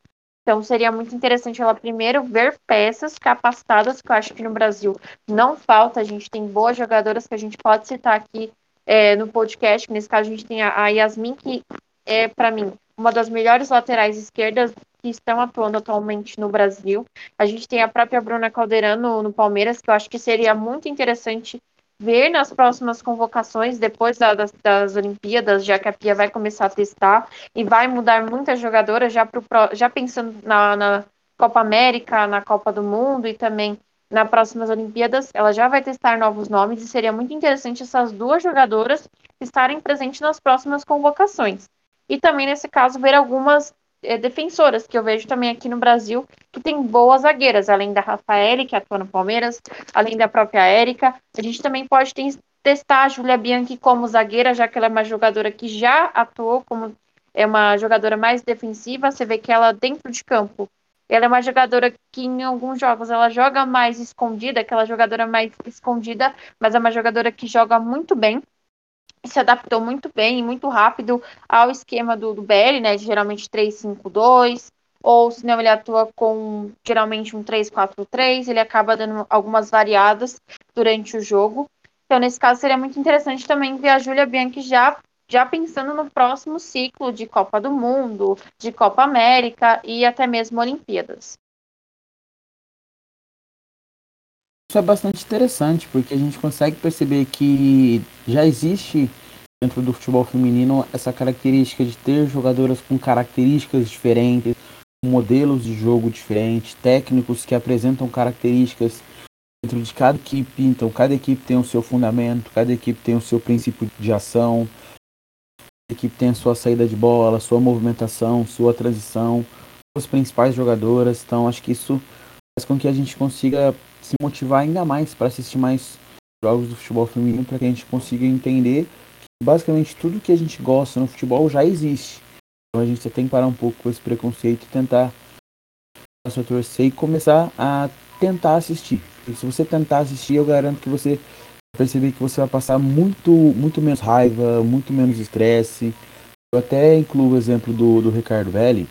Então, seria muito interessante ela primeiro ver peças capacitadas, que eu acho que no Brasil não falta. A gente tem boas jogadoras que a gente pode citar aqui é, no podcast. Nesse caso, a gente tem a, Yasmin, que é, para mim, uma das melhores laterais esquerdas que estão atuando atualmente no Brasil. A gente tem a própria Bruna Caldeirão no, Palmeiras, que eu acho que seria muito interessante ver nas próximas convocações, depois da, das, das, Olimpíadas, já que a Pia vai começar a testar e vai mudar muitas jogadoras, já, já pensando na, na Copa América, na Copa do Mundo e também nas próximas Olimpíadas, ela já vai testar novos nomes e seria muito interessante essas duas jogadoras estarem presentes nas próximas convocações. E também, nesse caso, ver algumas é, defensoras, que eu vejo também aqui no Brasil, que tem boas zagueiras, além da Rafaele, que atua no Palmeiras, além da própria Érica. A gente também pode ter, testar a Julia Bianchi como zagueira, já que ela é uma jogadora que já atuou como é uma jogadora mais defensiva. Você vê que ela, dentro de campo, ela é uma jogadora que em alguns jogos ela joga mais escondida, aquela jogadora mais escondida, mas é uma jogadora que joga muito bem. Se adaptou muito bem e muito rápido ao esquema do, do BL, né? De geralmente 3-5-2, ou se não, ele atua com geralmente um 3-4-3, ele acaba dando algumas variadas durante o jogo. Então, nesse caso, seria muito interessante também ver a Júlia Bianchi já já pensando no próximo ciclo de Copa do Mundo, de Copa América e até mesmo Olimpíadas. Isso é bastante interessante, porque a gente consegue perceber que já existe dentro do futebol feminino essa característica de ter jogadoras com características diferentes, modelos de jogo diferentes, técnicos que apresentam características dentro de cada equipe. Então, cada equipe tem o seu fundamento, cada equipe tem o seu princípio de ação, equipe tem a sua saída de bola, sua movimentação, sua transição, as principais jogadoras. Então acho que isso faz com que a gente consiga se motivar ainda mais para assistir mais jogos do futebol feminino, para que a gente consiga entender que basicamente tudo que a gente gosta no futebol já existe. Então a gente tem que parar um pouco com esse preconceito e tentar sua torcer e começar a tentar assistir. E se você tentar assistir, eu garanto que você perceber que você vai passar muito, muito menos raiva, muito menos estresse. Eu até incluo o exemplo do, do Ricardo Belli.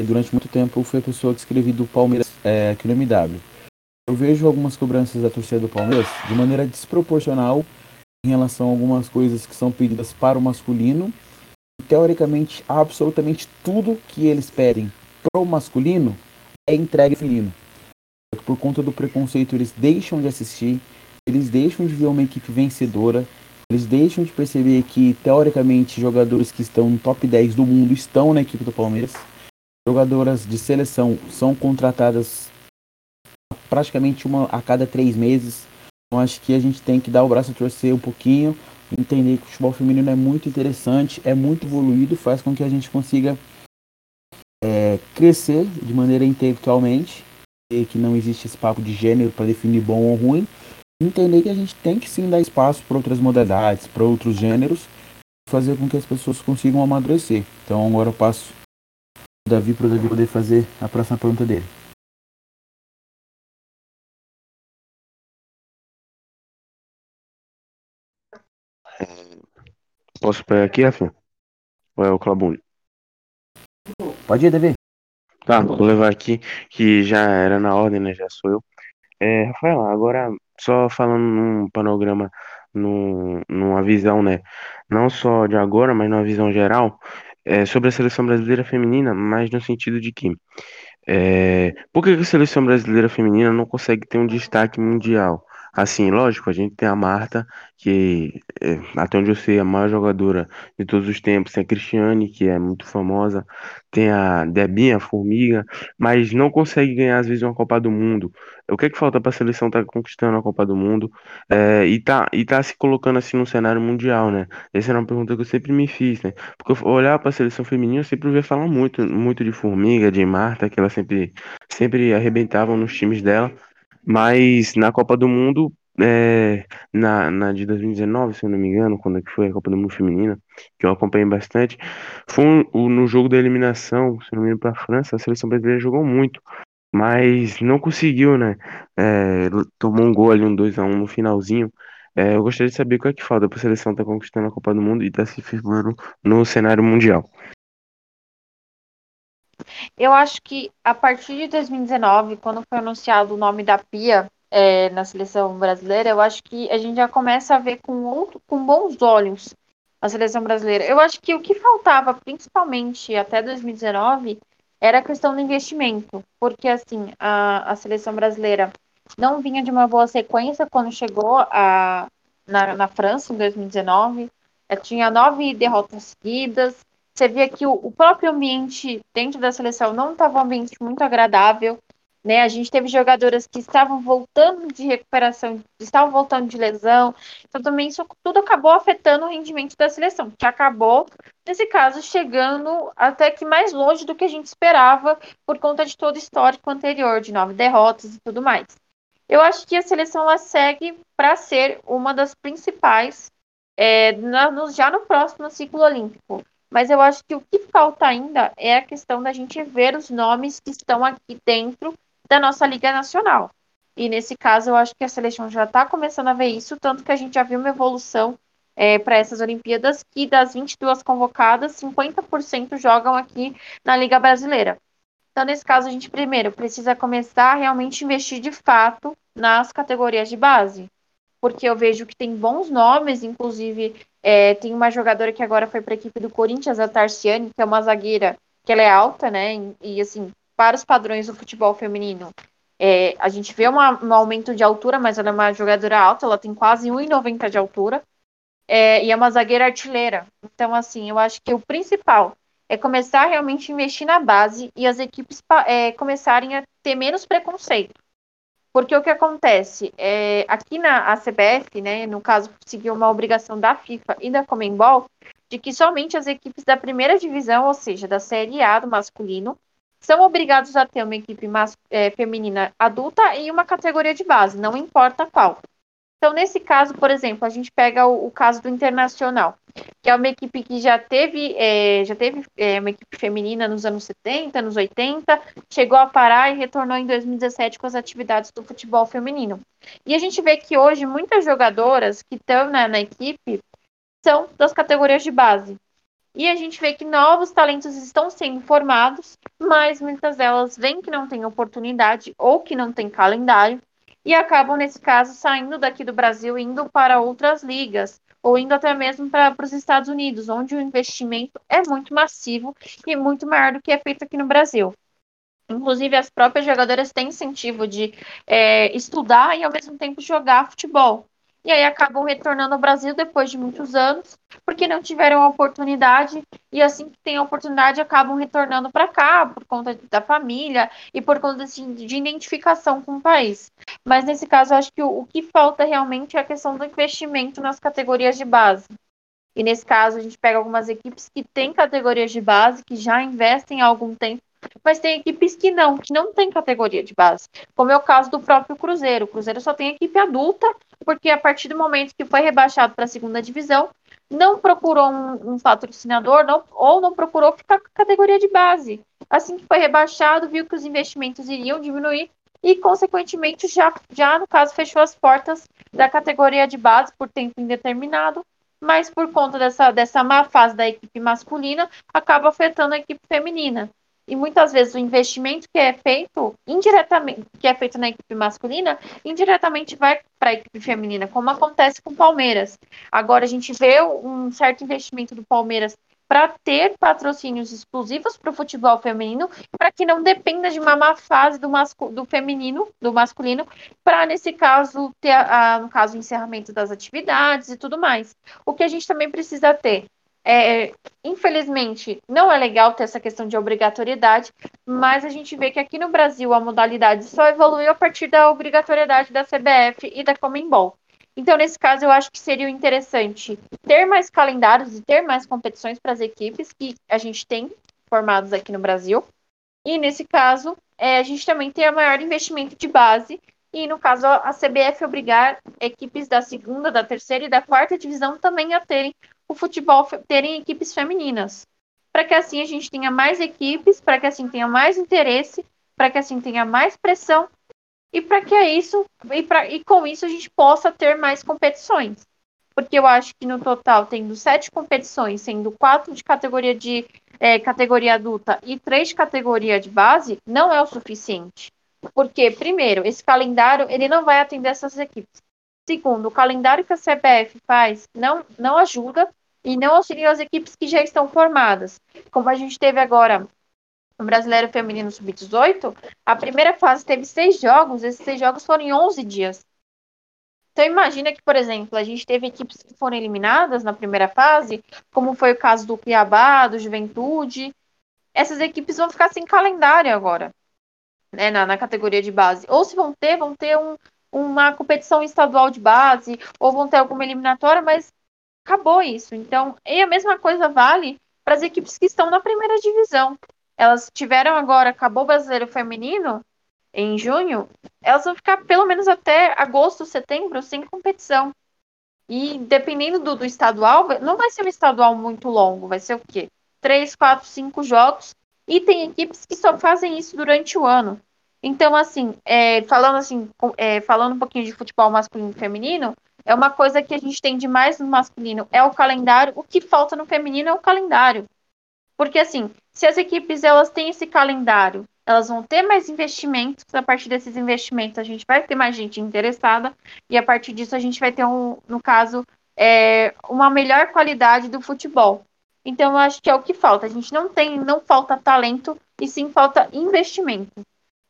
Durante muito tempo foi a pessoa que escrevi do Palmeiras é, aqui no MW. Eu vejo algumas cobranças da torcida do Palmeiras de maneira desproporcional em relação a algumas coisas que são pedidas para o masculino. E, teoricamente, absolutamente tudo que eles pedem para o masculino é entregue feminino. Por conta do preconceito, eles deixam de assistir, eles deixam de ver uma equipe vencedora, eles deixam de perceber que, teoricamente, jogadores que estão no top 10 do mundo estão na equipe do Palmeiras. Jogadoras de seleção são contratadas praticamente uma a cada três meses. Então, acho que a gente tem que dar o braço a torcer um pouquinho, entender que o futebol feminino é muito interessante, é muito evoluído, faz com que a gente consiga é, crescer de maneira intelectualmente, e que não existe esse papo de gênero para definir bom ou ruim, entender que a gente tem que sim dar espaço para outras modalidades, para outros gêneros, fazer com que as pessoas consigam amadurecer. Então agora eu passo o Davi para o Davi poder fazer a próxima pergunta dele. Posso pegar aqui, Rafinha? Ou é o Clabune? Pode ir, Davi. Tá, vou levar aqui, que já era na ordem, né? Já sou eu. É, Rafael, agora só falando num panorama, num, numa visão, né? Não só de agora, mas numa visão geral, é, sobre a seleção brasileira feminina, mas no sentido de que é, por que a seleção brasileira feminina não consegue ter um destaque mundial? Assim, lógico, a gente tem a Marta, que é, até onde eu sei, a maior jogadora de todos os tempos, tem a Cristiane, que é muito famosa, tem a Debinha, a Formiga, mas não consegue ganhar, às vezes, uma Copa do Mundo. O que é que falta para a seleção estar tá conquistando a Copa do Mundo é, e, tá, tá se colocando assim no cenário mundial, né? Essa era uma pergunta que eu sempre me fiz, né? Porque eu olhar para a seleção feminina, eu sempre ouvia falar muito, muito de Formiga, de Marta, que ela sempre, sempre arrebentavam nos times dela. Mas na Copa do Mundo, é, na, na de 2019, se eu não me engano, quando é que foi a Copa do Mundo Feminina, que eu acompanhei bastante, foi um, no jogo da eliminação, se não me engano, para a França, a seleção brasileira jogou muito, mas não conseguiu, né? É, tomou um gol ali, um 2x1 no finalzinho. É, eu gostaria de saber o que é que falta para a seleção estar tá conquistando a Copa do Mundo e estar tá se firmando no cenário mundial. Eu acho que a partir de 2019, quando foi anunciado o nome da Pia é, na seleção brasileira, eu acho que a gente já começa a ver com, outro, com bons olhos a seleção brasileira. Eu acho que o que faltava, principalmente até 2019, era a questão do investimento, porque assim a, a seleção brasileira não vinha de uma boa sequência quando chegou a, na, na França em 2019, é, tinha nove derrotas seguidas, você via que o, próprio ambiente dentro da seleção não estava um ambiente muito agradável. Né? A gente teve jogadoras que estavam voltando de recuperação, estavam voltando de lesão. Então, também isso tudo acabou afetando o rendimento da seleção, que acabou, nesse caso, chegando até que mais longe do que a gente esperava, por conta de todo o histórico anterior, de nove derrotas e tudo mais. Eu acho que a seleção ela segue para ser uma das principais é, na, no, já no próximo ciclo olímpico. Mas eu acho que o que falta ainda é a questão da gente ver os nomes que estão aqui dentro da nossa Liga Nacional. E nesse caso, eu acho que a seleção já está começando a ver isso, tanto que a gente já viu uma evolução é, para essas Olimpíadas, que das 22 convocadas, 50% jogam aqui na Liga Brasileira. Então, nesse caso, a gente primeiro precisa começar a realmente investir de fato nas categorias de base, porque eu vejo que tem bons nomes, inclusive é, tem uma jogadora que agora foi para a equipe do Corinthians, a Tarciane, que é uma zagueira que ela é alta, né? E, assim, para os padrões do futebol feminino. É, a gente vê uma, um aumento de altura, mas ela é uma jogadora alta, ela tem quase 1,90 de altura. É, e é uma zagueira artilheira. Então, assim, eu acho que o principal é começar realmente a investir na base e as equipes é, começarem a ter menos preconceito. Porque o que acontece? É, aqui na CBF, né, no caso, seguiu uma obrigação da FIFA e da Comembol, de que somente as equipes da primeira divisão, ou seja, da Série A do masculino, são obrigados a ter uma equipe é, feminina adulta e uma categoria de base, não importa qual. Então, nesse caso, por exemplo, a gente pega o, o caso do Internacional, que é uma equipe que já teve, é, já teve é, uma equipe feminina nos anos 70, nos 80, chegou a parar e retornou em 2017 com as atividades do futebol feminino. E a gente vê que hoje muitas jogadoras que estão na, na equipe são das categorias de base. E a gente vê que novos talentos estão sendo formados, mas muitas delas vêm que não têm oportunidade ou que não têm calendário e acabam, nesse caso, saindo daqui do Brasil, indo para outras ligas, ou indo até mesmo para os Estados Unidos, onde o investimento é muito massivo e muito maior do que é feito aqui no Brasil. Inclusive, as próprias jogadoras têm incentivo de é, estudar e, ao mesmo tempo, jogar futebol e aí acabam retornando ao Brasil depois de muitos anos, porque não tiveram a oportunidade, e assim que tem a oportunidade, acabam retornando para cá, por conta da família e por conta assim, de identificação com o país. Mas nesse caso, acho que o, o que falta realmente é a questão do investimento nas categorias de base. E nesse caso, a gente pega algumas equipes que têm categorias de base, que já investem há algum tempo mas tem equipes que não, que não tem categoria de base, como é o caso do próprio Cruzeiro. O Cruzeiro só tem equipe adulta, porque a partir do momento que foi rebaixado para a segunda divisão, não procurou um, um patrocinador não, ou não procurou ficar com a categoria de base. Assim que foi rebaixado, viu que os investimentos iriam diminuir e, consequentemente, já, já no caso, fechou as portas da categoria de base por tempo indeterminado, mas por conta dessa, dessa má fase da equipe masculina, acaba afetando a equipe feminina e muitas vezes o investimento que é feito indiretamente, que é feito na equipe masculina, indiretamente vai para a equipe feminina, como acontece com o Palmeiras. Agora a gente vê um certo investimento do Palmeiras para ter patrocínios exclusivos para o futebol feminino, para que não dependa de uma má fase do, do feminino, do masculino, para nesse caso ter, a, no caso, o encerramento das atividades e tudo mais. O que a gente também precisa ter é, infelizmente, não é legal ter essa questão de obrigatoriedade, mas a gente vê que aqui no Brasil a modalidade só evoluiu a partir da obrigatoriedade da CBF e da Comembol. Então, nesse caso, eu acho que seria interessante ter mais calendários e ter mais competições para as equipes que a gente tem formados aqui no Brasil. E, nesse caso, é, a gente também tem a maior investimento de base. E, no caso, a CBF obrigar equipes da segunda, da terceira e da quarta divisão também a terem o futebol terem equipes femininas. Para que assim a gente tenha mais equipes, para que assim tenha mais interesse, para que assim tenha mais pressão e para que é isso e, pra, e com isso a gente possa ter mais competições. Porque eu acho que no total, tendo sete competições, sendo quatro de categoria de é, categoria adulta e três de categoria de base, não é o suficiente. Porque, primeiro, esse calendário ele não vai atender essas equipes. Segundo, o calendário que a CBF faz não, não ajuda e não auxiliam as equipes que já estão formadas. Como a gente teve agora no Brasileiro Feminino Sub-18, a primeira fase teve seis jogos, esses seis jogos foram em 11 dias. Então imagina que, por exemplo, a gente teve equipes que foram eliminadas na primeira fase, como foi o caso do Cuiabá, do Juventude. Essas equipes vão ficar sem calendário agora. né, na, na categoria de base. Ou se vão ter, vão ter um, uma competição estadual de base, ou vão ter alguma eliminatória, mas acabou isso. Então, e a mesma coisa vale para as equipes que estão na primeira divisão. Elas tiveram agora, acabou o brasileiro feminino em junho, elas vão ficar pelo menos até agosto, setembro sem competição. E dependendo do, do estadual, não vai ser um estadual muito longo, vai ser o quê? Três, quatro, cinco jogos. E tem equipes que só fazem isso durante o ano. Então, assim, é, falando assim, é, falando um pouquinho de futebol masculino e feminino, é uma coisa que a gente tem de mais no masculino, é o calendário. O que falta no feminino é o calendário. Porque, assim, se as equipes elas têm esse calendário, elas vão ter mais investimentos. A partir desses investimentos, a gente vai ter mais gente interessada. E a partir disso, a gente vai ter, um, no caso, é, uma melhor qualidade do futebol. Então, eu acho que é o que falta. A gente não tem, não falta talento, e sim falta investimento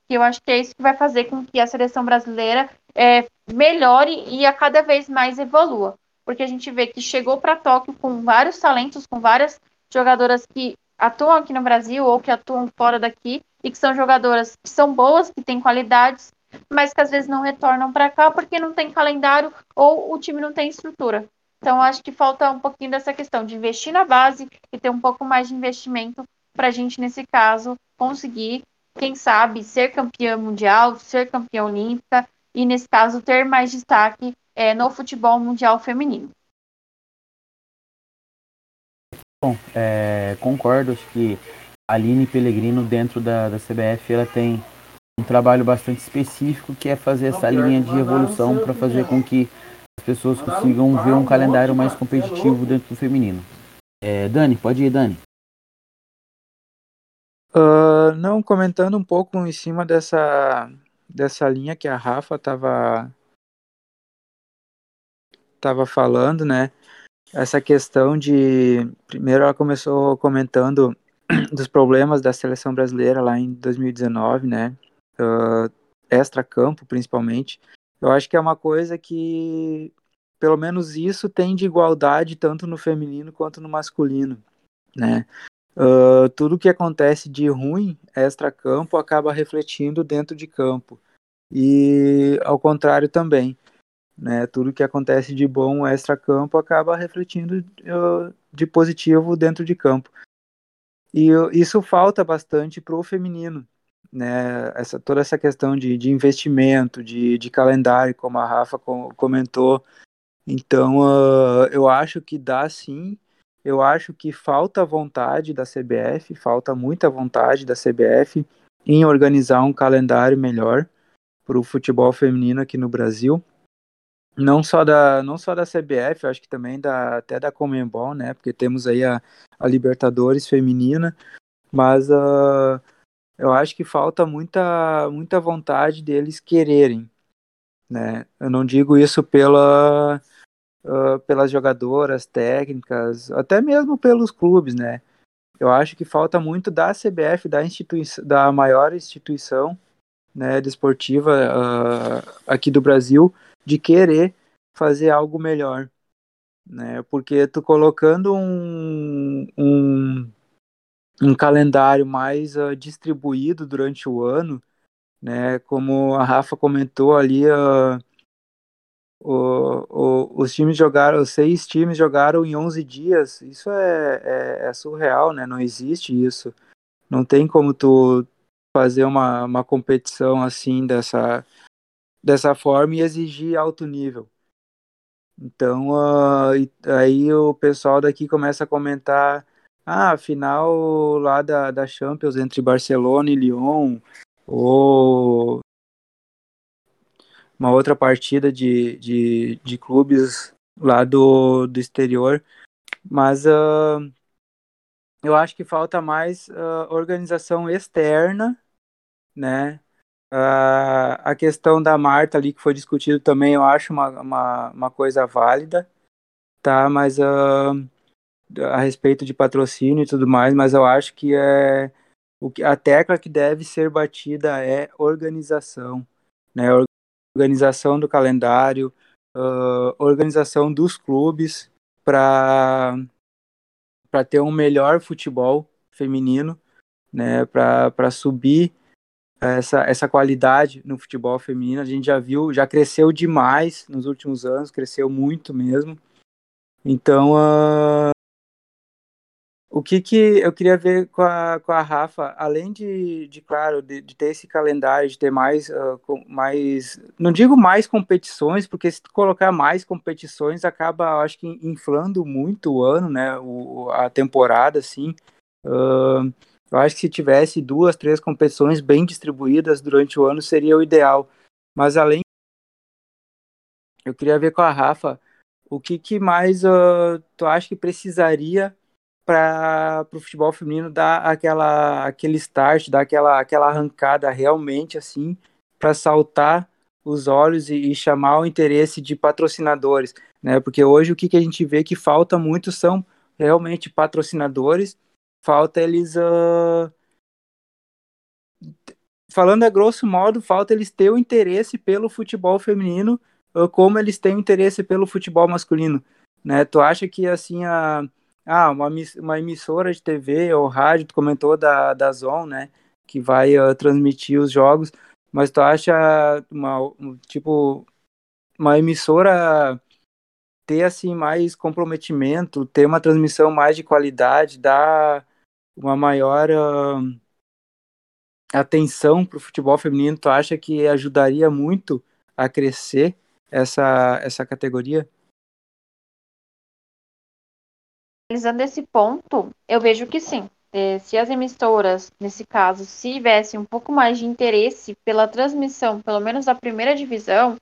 que eu acho que é isso que vai fazer com que a seleção brasileira é, melhore e a cada vez mais evolua. Porque a gente vê que chegou para Tóquio com vários talentos, com várias jogadoras que atuam aqui no Brasil ou que atuam fora daqui e que são jogadoras que são boas, que têm qualidades, mas que às vezes não retornam para cá porque não tem calendário ou o time não tem estrutura. Então, acho que falta um pouquinho dessa questão de investir na base e ter um pouco mais de investimento para a gente, nesse caso, conseguir quem sabe, ser campeã mundial, ser campeã olímpica e, nesse caso, ter mais destaque é, no futebol mundial feminino. Bom, é, concordo, acho que a Aline Pellegrino dentro da, da CBF ela tem um trabalho bastante específico que é fazer essa linha de evolução para fazer com que as pessoas consigam ver um calendário mais competitivo dentro do feminino. É, Dani, pode ir, Dani. Uh, não, comentando um pouco em cima dessa, dessa linha que a Rafa estava tava falando, né? Essa questão de. Primeiro, ela começou comentando [clears throat] dos problemas da seleção brasileira lá em 2019, né? Uh, extra-campo, principalmente. Eu acho que é uma coisa que, pelo menos isso, tem de igualdade tanto no feminino quanto no masculino, né? Uh, tudo que acontece de ruim extra-campo acaba refletindo dentro de campo. E ao contrário também. Né? Tudo que acontece de bom extra-campo acaba refletindo uh, de positivo dentro de campo. E uh, isso falta bastante para o feminino. Né? Essa, toda essa questão de, de investimento, de, de calendário, como a Rafa comentou. Então, eu acho que dá sim eu acho que falta vontade da CBF, falta muita vontade da CBF em organizar um calendário melhor para o futebol feminino aqui no Brasil. Não só da, não só da CBF, acho que também da, até da Comembol, né? Porque temos aí a, a Libertadores feminina, mas uh, eu acho que falta muita, muita vontade deles quererem, né? Eu não digo isso pela uh, pelas jogadoras, técnicas, até mesmo pelos clubes, né? Eu acho que falta muito da CBF, da, instituição, da maior instituição né, desportiva uh, aqui do Brasil, de querer fazer algo melhor. Né? Porque tu colocando um, um, um calendário mais uh, distribuído durante o ano, né, como a Rafa comentou ali, uh, o, o, os times jogaram, os seis times jogaram em 11 dias. Isso é, é, é, surreal, né? Não existe isso. Não tem como tu fazer uma, uma competição assim dessa, dessa forma e exigir alto nível. Então, uh, aí o pessoal daqui começa a comentar: ah, a final lá da, da Champions entre Barcelona e Lyon, ou uma outra partida de, de, de clubes lá do, do exterior, mas uh, eu acho que falta mais uh, organização externa, né? Uh, a questão da Marta ali que foi discutido também eu acho uma, uma, uma coisa válida, tá? Mas uh, a respeito de patrocínio e tudo mais, mas eu acho que é o que a tecla que deve ser batida é organização, né? Organização do calendário, uh, organização dos clubes para para ter um melhor futebol feminino, né, para subir essa, essa qualidade no futebol feminino. A gente já viu, já cresceu demais nos últimos anos, cresceu muito mesmo. Então, uh, o que, que eu queria ver com a, com a Rafa, além de, de claro, de, de ter esse calendário, de ter mais, uh, mais, não digo mais competições, porque se colocar mais competições acaba, acho que, inflando muito o ano, né, o, a temporada, assim. Uh, eu acho que se tivesse duas, três competições bem distribuídas durante o ano seria o ideal. Mas além, eu queria ver com a Rafa, o que, que mais uh, tu acha que precisaria para o futebol feminino dar aquela aquele start, dar aquela aquela arrancada realmente assim para saltar os olhos e, e, chamar o interesse de patrocinadores, né? Porque hoje o que, que a gente vê que falta muito são realmente patrocinadores, falta eles uh... falando a grosso modo, falta eles ter o interesse pelo futebol feminino, uh, como eles têm o interesse pelo futebol masculino, né? Tu acha que assim a ah, uma, uma emissora de TV ou rádio, tu comentou da, da Zon, né? Que vai uh, transmitir os jogos, mas tu acha uma, um, tipo, uma emissora ter assim mais comprometimento, ter uma transmissão mais de qualidade, dar uma maior uh, atenção para o futebol feminino, tu acha que ajudaria muito a crescer essa, essa categoria? Analisando esse ponto, eu vejo que sim. É, se as emissoras, nesse caso, se tivessem um pouco mais de interesse pela transmissão, pelo menos da primeira divisão,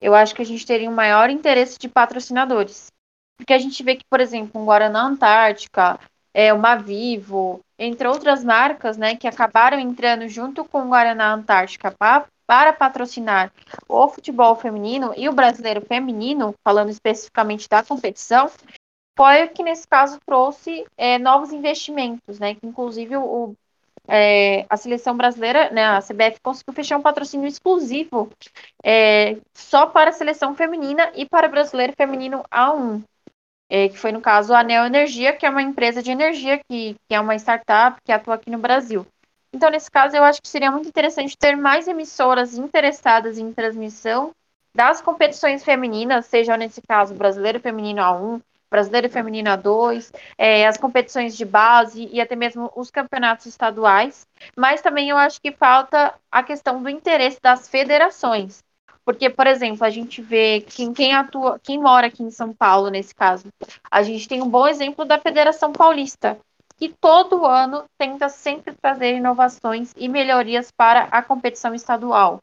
eu acho que a gente teria um maior interesse de patrocinadores. Porque a gente vê que, por exemplo, um Guaraná Antártica, é, uma Vivo, entre outras marcas, né, que acabaram entrando junto com o Guaraná Antártica para, para patrocinar o futebol feminino e o brasileiro feminino, falando especificamente da competição, foi que nesse caso trouxe é, novos investimentos, né? Que inclusive o, é, a seleção brasileira, né, a CBF conseguiu fechar um patrocínio exclusivo é, só para a seleção feminina e para brasileiro feminino A1, é, que foi no caso a Neo Energia, que é uma empresa de energia que, que é uma startup que atua aqui no Brasil. Então, nesse caso, eu acho que seria muito interessante ter mais emissoras interessadas em transmissão das competições femininas, seja nesse caso brasileiro feminino A1, Brasileiro Feminino A2, é, as competições de base e até mesmo os campeonatos estaduais. Mas também eu acho que falta a questão do interesse das federações. Porque, por exemplo, a gente vê quem, quem atua, quem mora aqui em São Paulo, nesse caso, a gente tem um bom exemplo da Federação Paulista, que todo ano tenta sempre trazer inovações e melhorias para a competição estadual.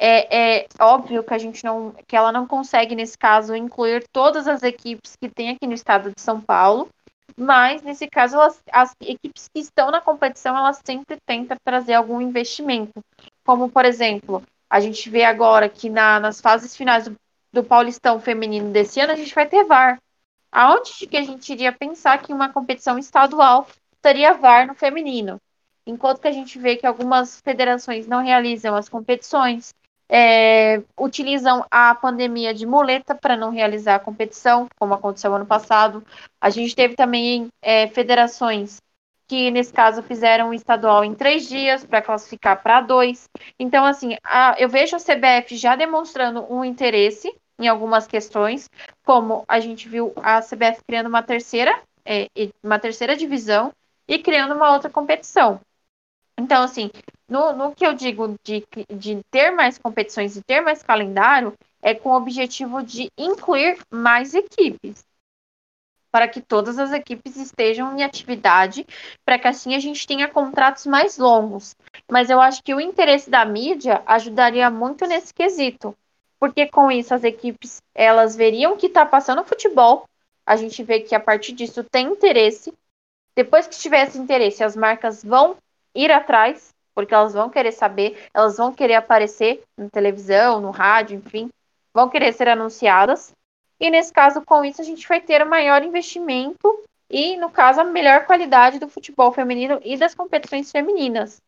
É, é, óbvio que a gente não, que ela não consegue nesse caso incluir todas as equipes que tem aqui no estado de São Paulo, mas nesse caso elas, as equipes que estão na competição elas sempre tentam trazer algum investimento, como por exemplo a gente vê agora que na, nas fases finais do, do Paulistão feminino desse ano a gente vai ter VAR. Aonde que a gente iria pensar que uma competição estadual teria VAR no feminino? Enquanto que a gente vê que algumas federações não realizam as competições, é, utilizam a pandemia de muleta para não realizar a competição, como aconteceu ano passado. A gente teve também é, federações que, nesse caso, fizeram o estadual em três dias para classificar para dois. Então, assim, a, eu vejo a CBF já demonstrando um interesse em algumas questões, como a gente viu a CBF criando uma terceira, é, uma terceira divisão e criando uma outra competição. Então, assim, no, no que eu digo de, de ter mais competições e ter mais calendário, é com o objetivo de incluir mais equipes. Para que todas as equipes estejam em atividade, para que assim a gente tenha contratos mais longos. Mas eu acho que o interesse da mídia ajudaria muito nesse quesito. Porque com isso as equipes elas veriam que está passando futebol. A gente vê que a partir disso tem interesse. Depois que tiver esse interesse, as marcas vão ir atrás, porque elas vão querer saber, elas vão querer aparecer na televisão, no rádio, enfim, vão querer ser anunciadas. E nesse caso, com isso, a gente vai ter um maior investimento e, no caso, a melhor qualidade do futebol feminino e das competições femininas.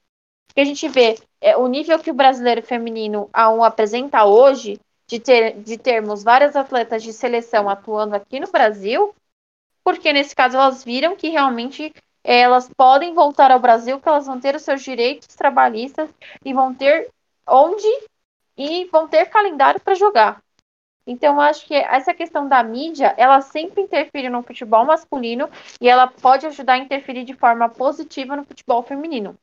Que a gente vê é, o nível que o brasileiro feminino A1 apresenta hoje, de, ter, de termos várias atletas de seleção atuando aqui no Brasil, porque nesse caso elas viram que realmente elas podem voltar ao Brasil, que elas vão ter os seus direitos trabalhistas e vão ter onde e vão ter calendário para jogar. Então, acho que essa questão da mídia, ela sempre interfere no futebol masculino e ela pode ajudar a interferir de forma positiva no futebol feminino.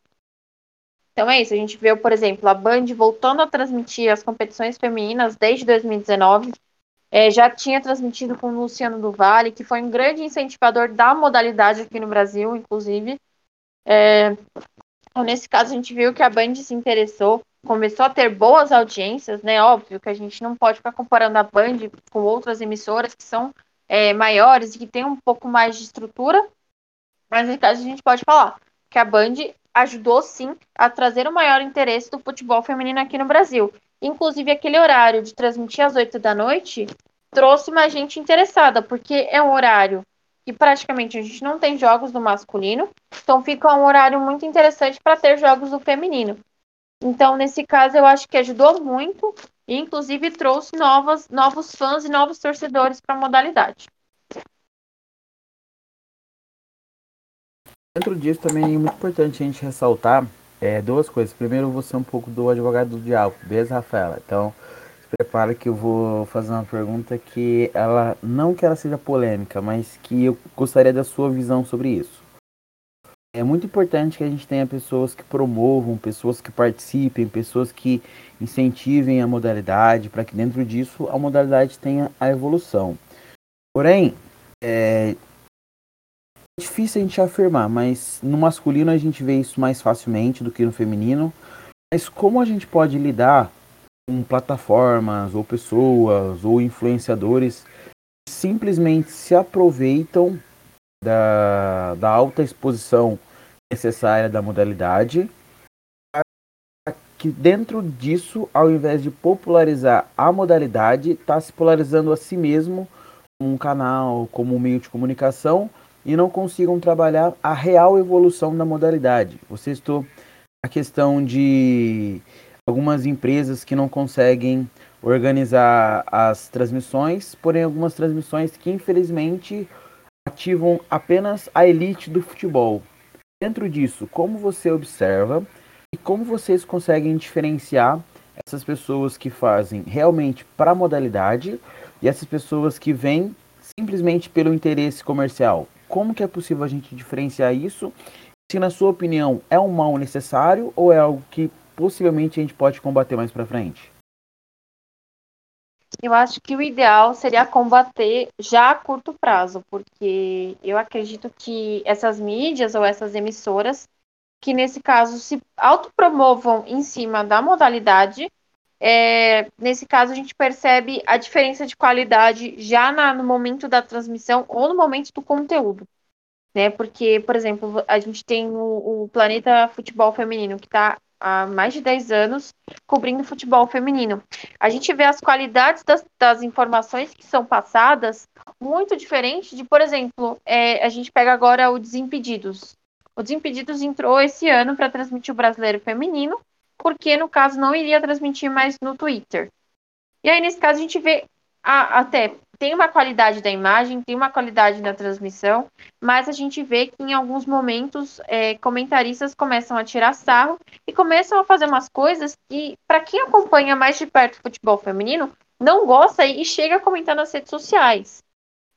Então é isso, a gente vê, por exemplo, a Band voltando a transmitir as competições femininas desde 2019. É, já tinha transmitido com o Luciano do Vale, que foi um grande incentivador da modalidade aqui no Brasil, inclusive. É, então, nesse caso, a gente viu que a Band se interessou, começou a ter boas audiências, né? Óbvio que a gente não pode ficar comparando a Band com outras emissoras que são é, maiores e que têm um pouco mais de estrutura, mas nesse caso a gente pode falar que a Band ajudou sim a trazer o maior interesse do futebol feminino aqui no Brasil. Inclusive, aquele horário de transmitir às 8 da noite trouxe mais gente interessada, porque é um horário que praticamente a gente não tem jogos do masculino, então fica um horário muito interessante para ter jogos do feminino. Então, nesse caso, eu acho que ajudou muito e, inclusive, trouxe novas, novos fãs e novos torcedores para a modalidade. Dentro disso também é muito importante a gente ressaltar é, duas coisas. Primeiro, você é um pouco do advogado do diabo, beleza, Rafaela? Então, se prepara que eu vou fazer uma pergunta que ela não que ela seja polêmica, mas que eu gostaria da sua visão sobre isso. É muito importante que a gente tenha pessoas que promovam, pessoas que participem, pessoas que incentivem a modalidade, para que dentro disso a modalidade tenha a evolução. Porém, é, difícil a gente afirmar, mas no masculino a gente vê isso mais facilmente do que no feminino. Mas como a gente pode lidar com plataformas, ou pessoas, ou influenciadores que simplesmente se aproveitam da, da alta exposição necessária da modalidade que dentro disso, ao invés de popularizar a modalidade, está se polarizando a si mesmo como um canal, como um meio de comunicação e não consigam trabalhar a real evolução da modalidade. Você estou a questão de algumas empresas que não conseguem organizar as transmissões, porém algumas transmissões que infelizmente ativam apenas a elite do futebol. Dentro disso, como você observa e como vocês conseguem diferenciar essas pessoas que fazem realmente para a modalidade e essas pessoas que vêm simplesmente pelo interesse comercial? Como que é possível a gente diferenciar isso? Se na sua opinião é um mal necessário ou é algo que possivelmente a gente pode combater mais para frente? Eu acho que o ideal seria combater já a curto prazo, porque eu acredito que essas mídias ou essas emissoras, que nesse caso se autopromovam em cima da modalidade, é, nesse caso a gente percebe a diferença de qualidade já na, no momento da transmissão ou no momento do conteúdo. Né? Porque, por exemplo, a gente tem o, o Planeta Futebol Feminino, que está há mais de 10 anos cobrindo futebol feminino. A gente vê as qualidades das, das informações que são passadas muito diferente de, por exemplo, é, a gente pega agora o Desimpedidos. O Desimpedidos entrou esse ano para transmitir o brasileiro feminino porque no caso não iria transmitir mais no Twitter. E aí, nesse caso, a gente vê a, até tem uma qualidade da imagem, tem uma qualidade da transmissão, mas a gente vê que em alguns momentos é, comentaristas começam a tirar sarro e começam a fazer umas coisas que, para quem acompanha mais de perto o futebol feminino, não gosta e chega a comentar nas redes sociais.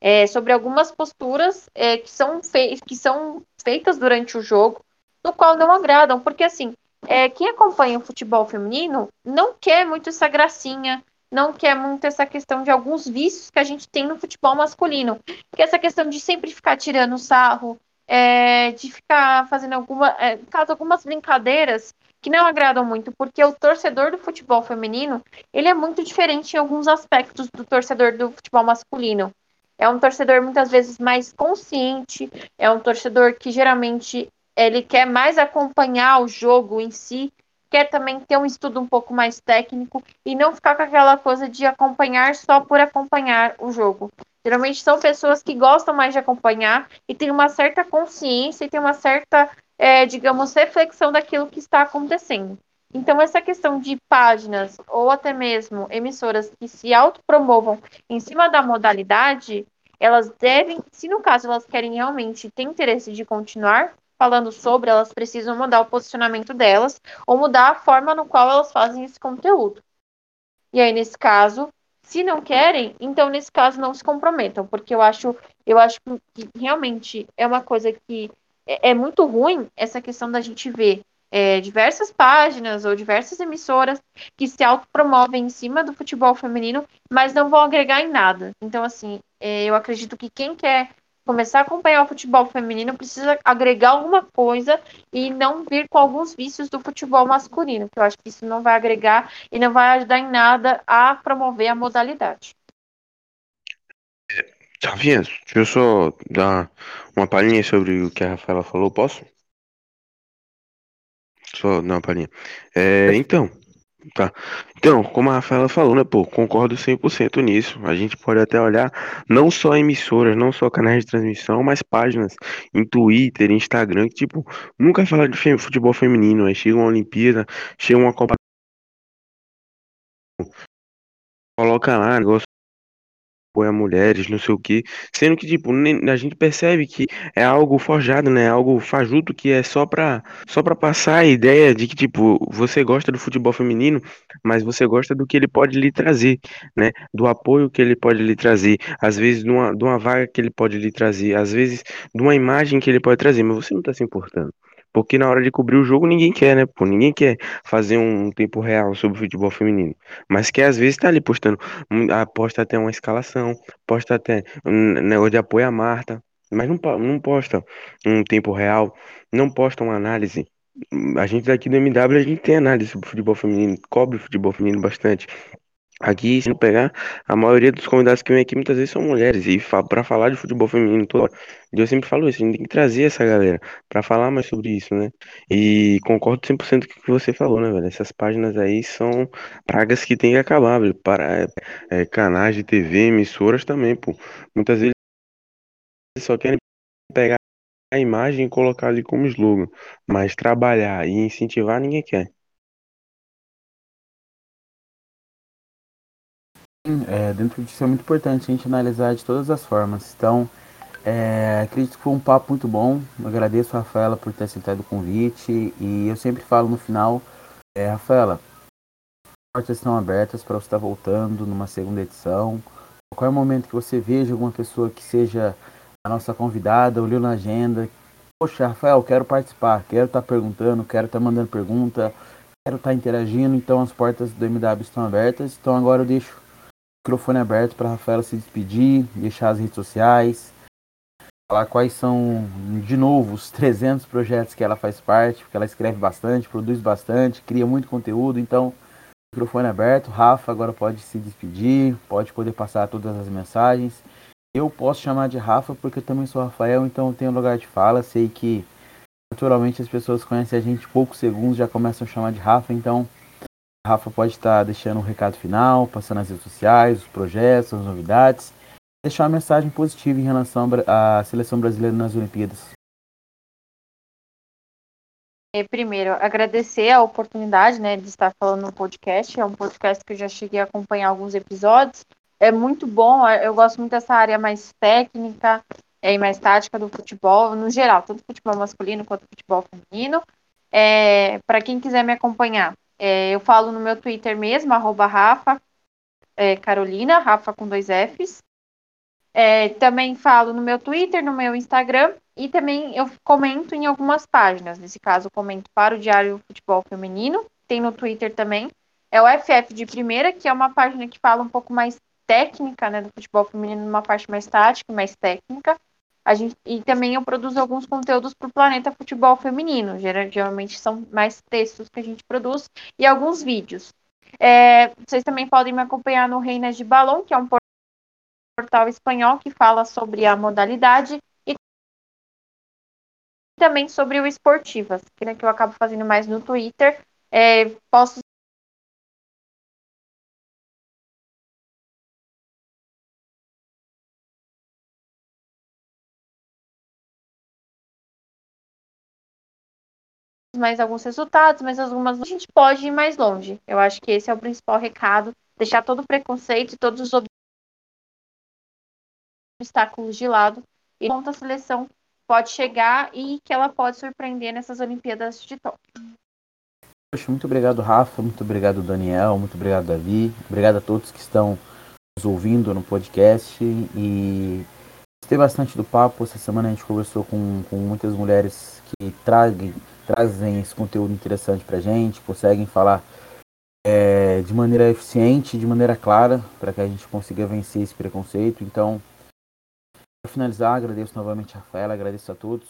É, sobre algumas posturas é, que, são que são feitas durante o jogo, no qual não agradam, porque assim, é, quem acompanha o futebol feminino não quer muito essa gracinha, não quer muito essa questão de alguns vícios que a gente tem no futebol masculino. Que é essa questão de sempre ficar tirando sarro, é, de ficar fazendo alguma, é, caso algumas brincadeiras que não agradam muito, porque o torcedor do futebol feminino, ele é muito diferente em alguns aspectos do torcedor do futebol masculino. É um torcedor muitas vezes mais consciente, é um torcedor que geralmente ele quer mais acompanhar o jogo em si, quer também ter um estudo um pouco mais técnico e não ficar com aquela coisa de acompanhar só por acompanhar o jogo. Geralmente são pessoas que gostam mais de acompanhar e têm uma certa consciência e têm uma certa, é, digamos, reflexão daquilo que está acontecendo. Então, essa questão de páginas ou até mesmo emissoras que se autopromovam em cima da modalidade, elas devem, se no caso elas querem realmente ter interesse de continuar falando sobre, elas precisam mudar o posicionamento delas ou mudar a forma no qual elas fazem esse conteúdo. E aí, nesse caso, se não querem, então nesse caso não se comprometam, porque eu acho, eu acho que realmente é uma coisa que é, é muito ruim essa questão da gente ver é, diversas páginas ou diversas emissoras que se autopromovem em cima do futebol feminino, mas não vão agregar em nada. Então, assim, é, eu acredito que quem quer começar a acompanhar o futebol feminino precisa agregar alguma coisa e não vir com alguns vícios do futebol masculino, que eu acho que isso não vai agregar e não vai ajudar em nada a promover a modalidade. Rafinha, deixa eu só dar uma palhinha sobre o que a Rafaela falou, posso? Só dar uma palhinha. É, então, Tá. Então, como a Rafaela falou, né, pô, concordo 100% nisso. A gente pode até olhar não só emissoras, não só canais de transmissão, mas páginas em Twitter, Instagram, que, tipo, nunca fala de futebol feminino. Aí chega uma Olimpíada, chega uma Copa. Coloca lá, negócio apoia mulheres, não sei o que, sendo que, tipo, a gente percebe que é algo forjado, né, algo fajuto que é só pra, só pra passar a ideia de que, tipo, você gosta do futebol feminino, mas você gosta do que ele pode lhe trazer, né, do apoio que ele pode lhe trazer, às vezes de uma, de uma vaga que ele pode lhe trazer, às vezes de uma imagem que ele pode trazer, mas você não tá se importando. Porque na hora de cobrir o jogo ninguém quer, né? Pô, ninguém quer fazer um tempo real sobre o futebol feminino. Mas que às vezes tá ali postando, posta até uma escalação, posta até um negócio de apoio a Marta, mas não, não posta um tempo real, não posta uma análise. A gente daqui do MW, a gente tem análise sobre futebol feminino, cobre futebol feminino bastante. Aqui, se não pegar, a maioria dos convidados que vem aqui muitas vezes são mulheres. E para falar de futebol feminino toda hora. Eu sempre falo isso, a gente tem que trazer essa galera para falar mais sobre isso, né? E concordo 100% com o que você falou, né, velho? Essas páginas aí são pragas que tem que acabar, velho. Para, é, é, canais de TV, emissoras também, pô. Muitas vezes só querem pegar a imagem e colocar ali como slogan. Mas trabalhar e incentivar ninguém quer. É, dentro disso é muito importante a gente analisar de todas as formas. Então, é, acredito que foi um papo muito bom. Agradeço a Rafaela por ter aceitado o convite. E eu sempre falo no final, é, Rafaela, portas estão abertas para você estar voltando numa segunda edição. Qualquer momento que você veja alguma pessoa que seja a nossa convidada, olhou na agenda, poxa, Rafael, quero participar, quero estar perguntando, quero estar mandando pergunta, quero estar interagindo, então as portas do MW estão abertas. Então agora eu deixo microfone aberto para Rafaela se despedir, deixar as redes sociais, falar quais são, de novo, os 300 projetos que ela faz parte, porque ela escreve bastante, produz bastante, cria muito conteúdo, então, microfone aberto. Rafa agora pode se despedir, pode poder passar todas as mensagens. Eu posso chamar de Rafa porque eu também sou Rafael, então eu tenho lugar de fala. Sei que naturalmente as pessoas conhecem a gente poucos segundos, já começam a chamar de Rafa, então Rafa pode estar deixando um recado final, passando as redes sociais, os projetos, as novidades, deixar uma mensagem positiva em relação à seleção brasileira nas Olimpíadas. É, primeiro, agradecer a oportunidade né, de estar falando no podcast. É um podcast que eu já cheguei a acompanhar alguns episódios. É muito bom, eu gosto muito dessa área mais técnica é, e mais tática do futebol, no geral, tanto futebol masculino quanto futebol feminino. É, Para quem quiser me acompanhar, é, eu falo no meu Twitter mesmo, arroba Rafa é, Carolina, Rafa com dois Fs. É, também falo no meu Twitter, no meu Instagram e também eu comento em algumas páginas. Nesse caso, eu comento para o Diário Futebol Feminino, tem no Twitter também. É o FF de Primeira, que é uma página que fala um pouco mais técnica né, do futebol feminino, numa parte mais tática, mais técnica. A gente, e também eu produzo alguns conteúdos para o Planeta Futebol Feminino. Geralmente são mais textos que a gente produz e alguns vídeos. É, vocês também podem me acompanhar no Reinas de Balão, que é um portal espanhol que fala sobre a modalidade e também sobre o Esportivas, que, né, que eu acabo fazendo mais no Twitter. É, posso mais alguns resultados, mas algumas a gente pode ir mais longe. Eu acho que esse é o principal recado, deixar todo o preconceito e todos os obstáculos de lado e monta a seleção pode chegar e que ela pode surpreender nessas Olimpíadas de Tóquio. Poxa, muito obrigado, Rafa. Muito obrigado, Daniel. Muito obrigado, Davi. Obrigado a todos que estão nos ouvindo no podcast. E gostei bastante do papo. Essa semana a gente conversou com, com muitas mulheres que tragem, trazem esse conteúdo interessante pra gente, conseguem falar é, de maneira eficiente, de maneira clara, para que a gente consiga vencer esse preconceito. Então, para finalizar, agradeço novamente a Rafaela, agradeço a todos.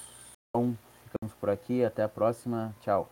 Então, ficamos por aqui. Até a próxima. Tchau.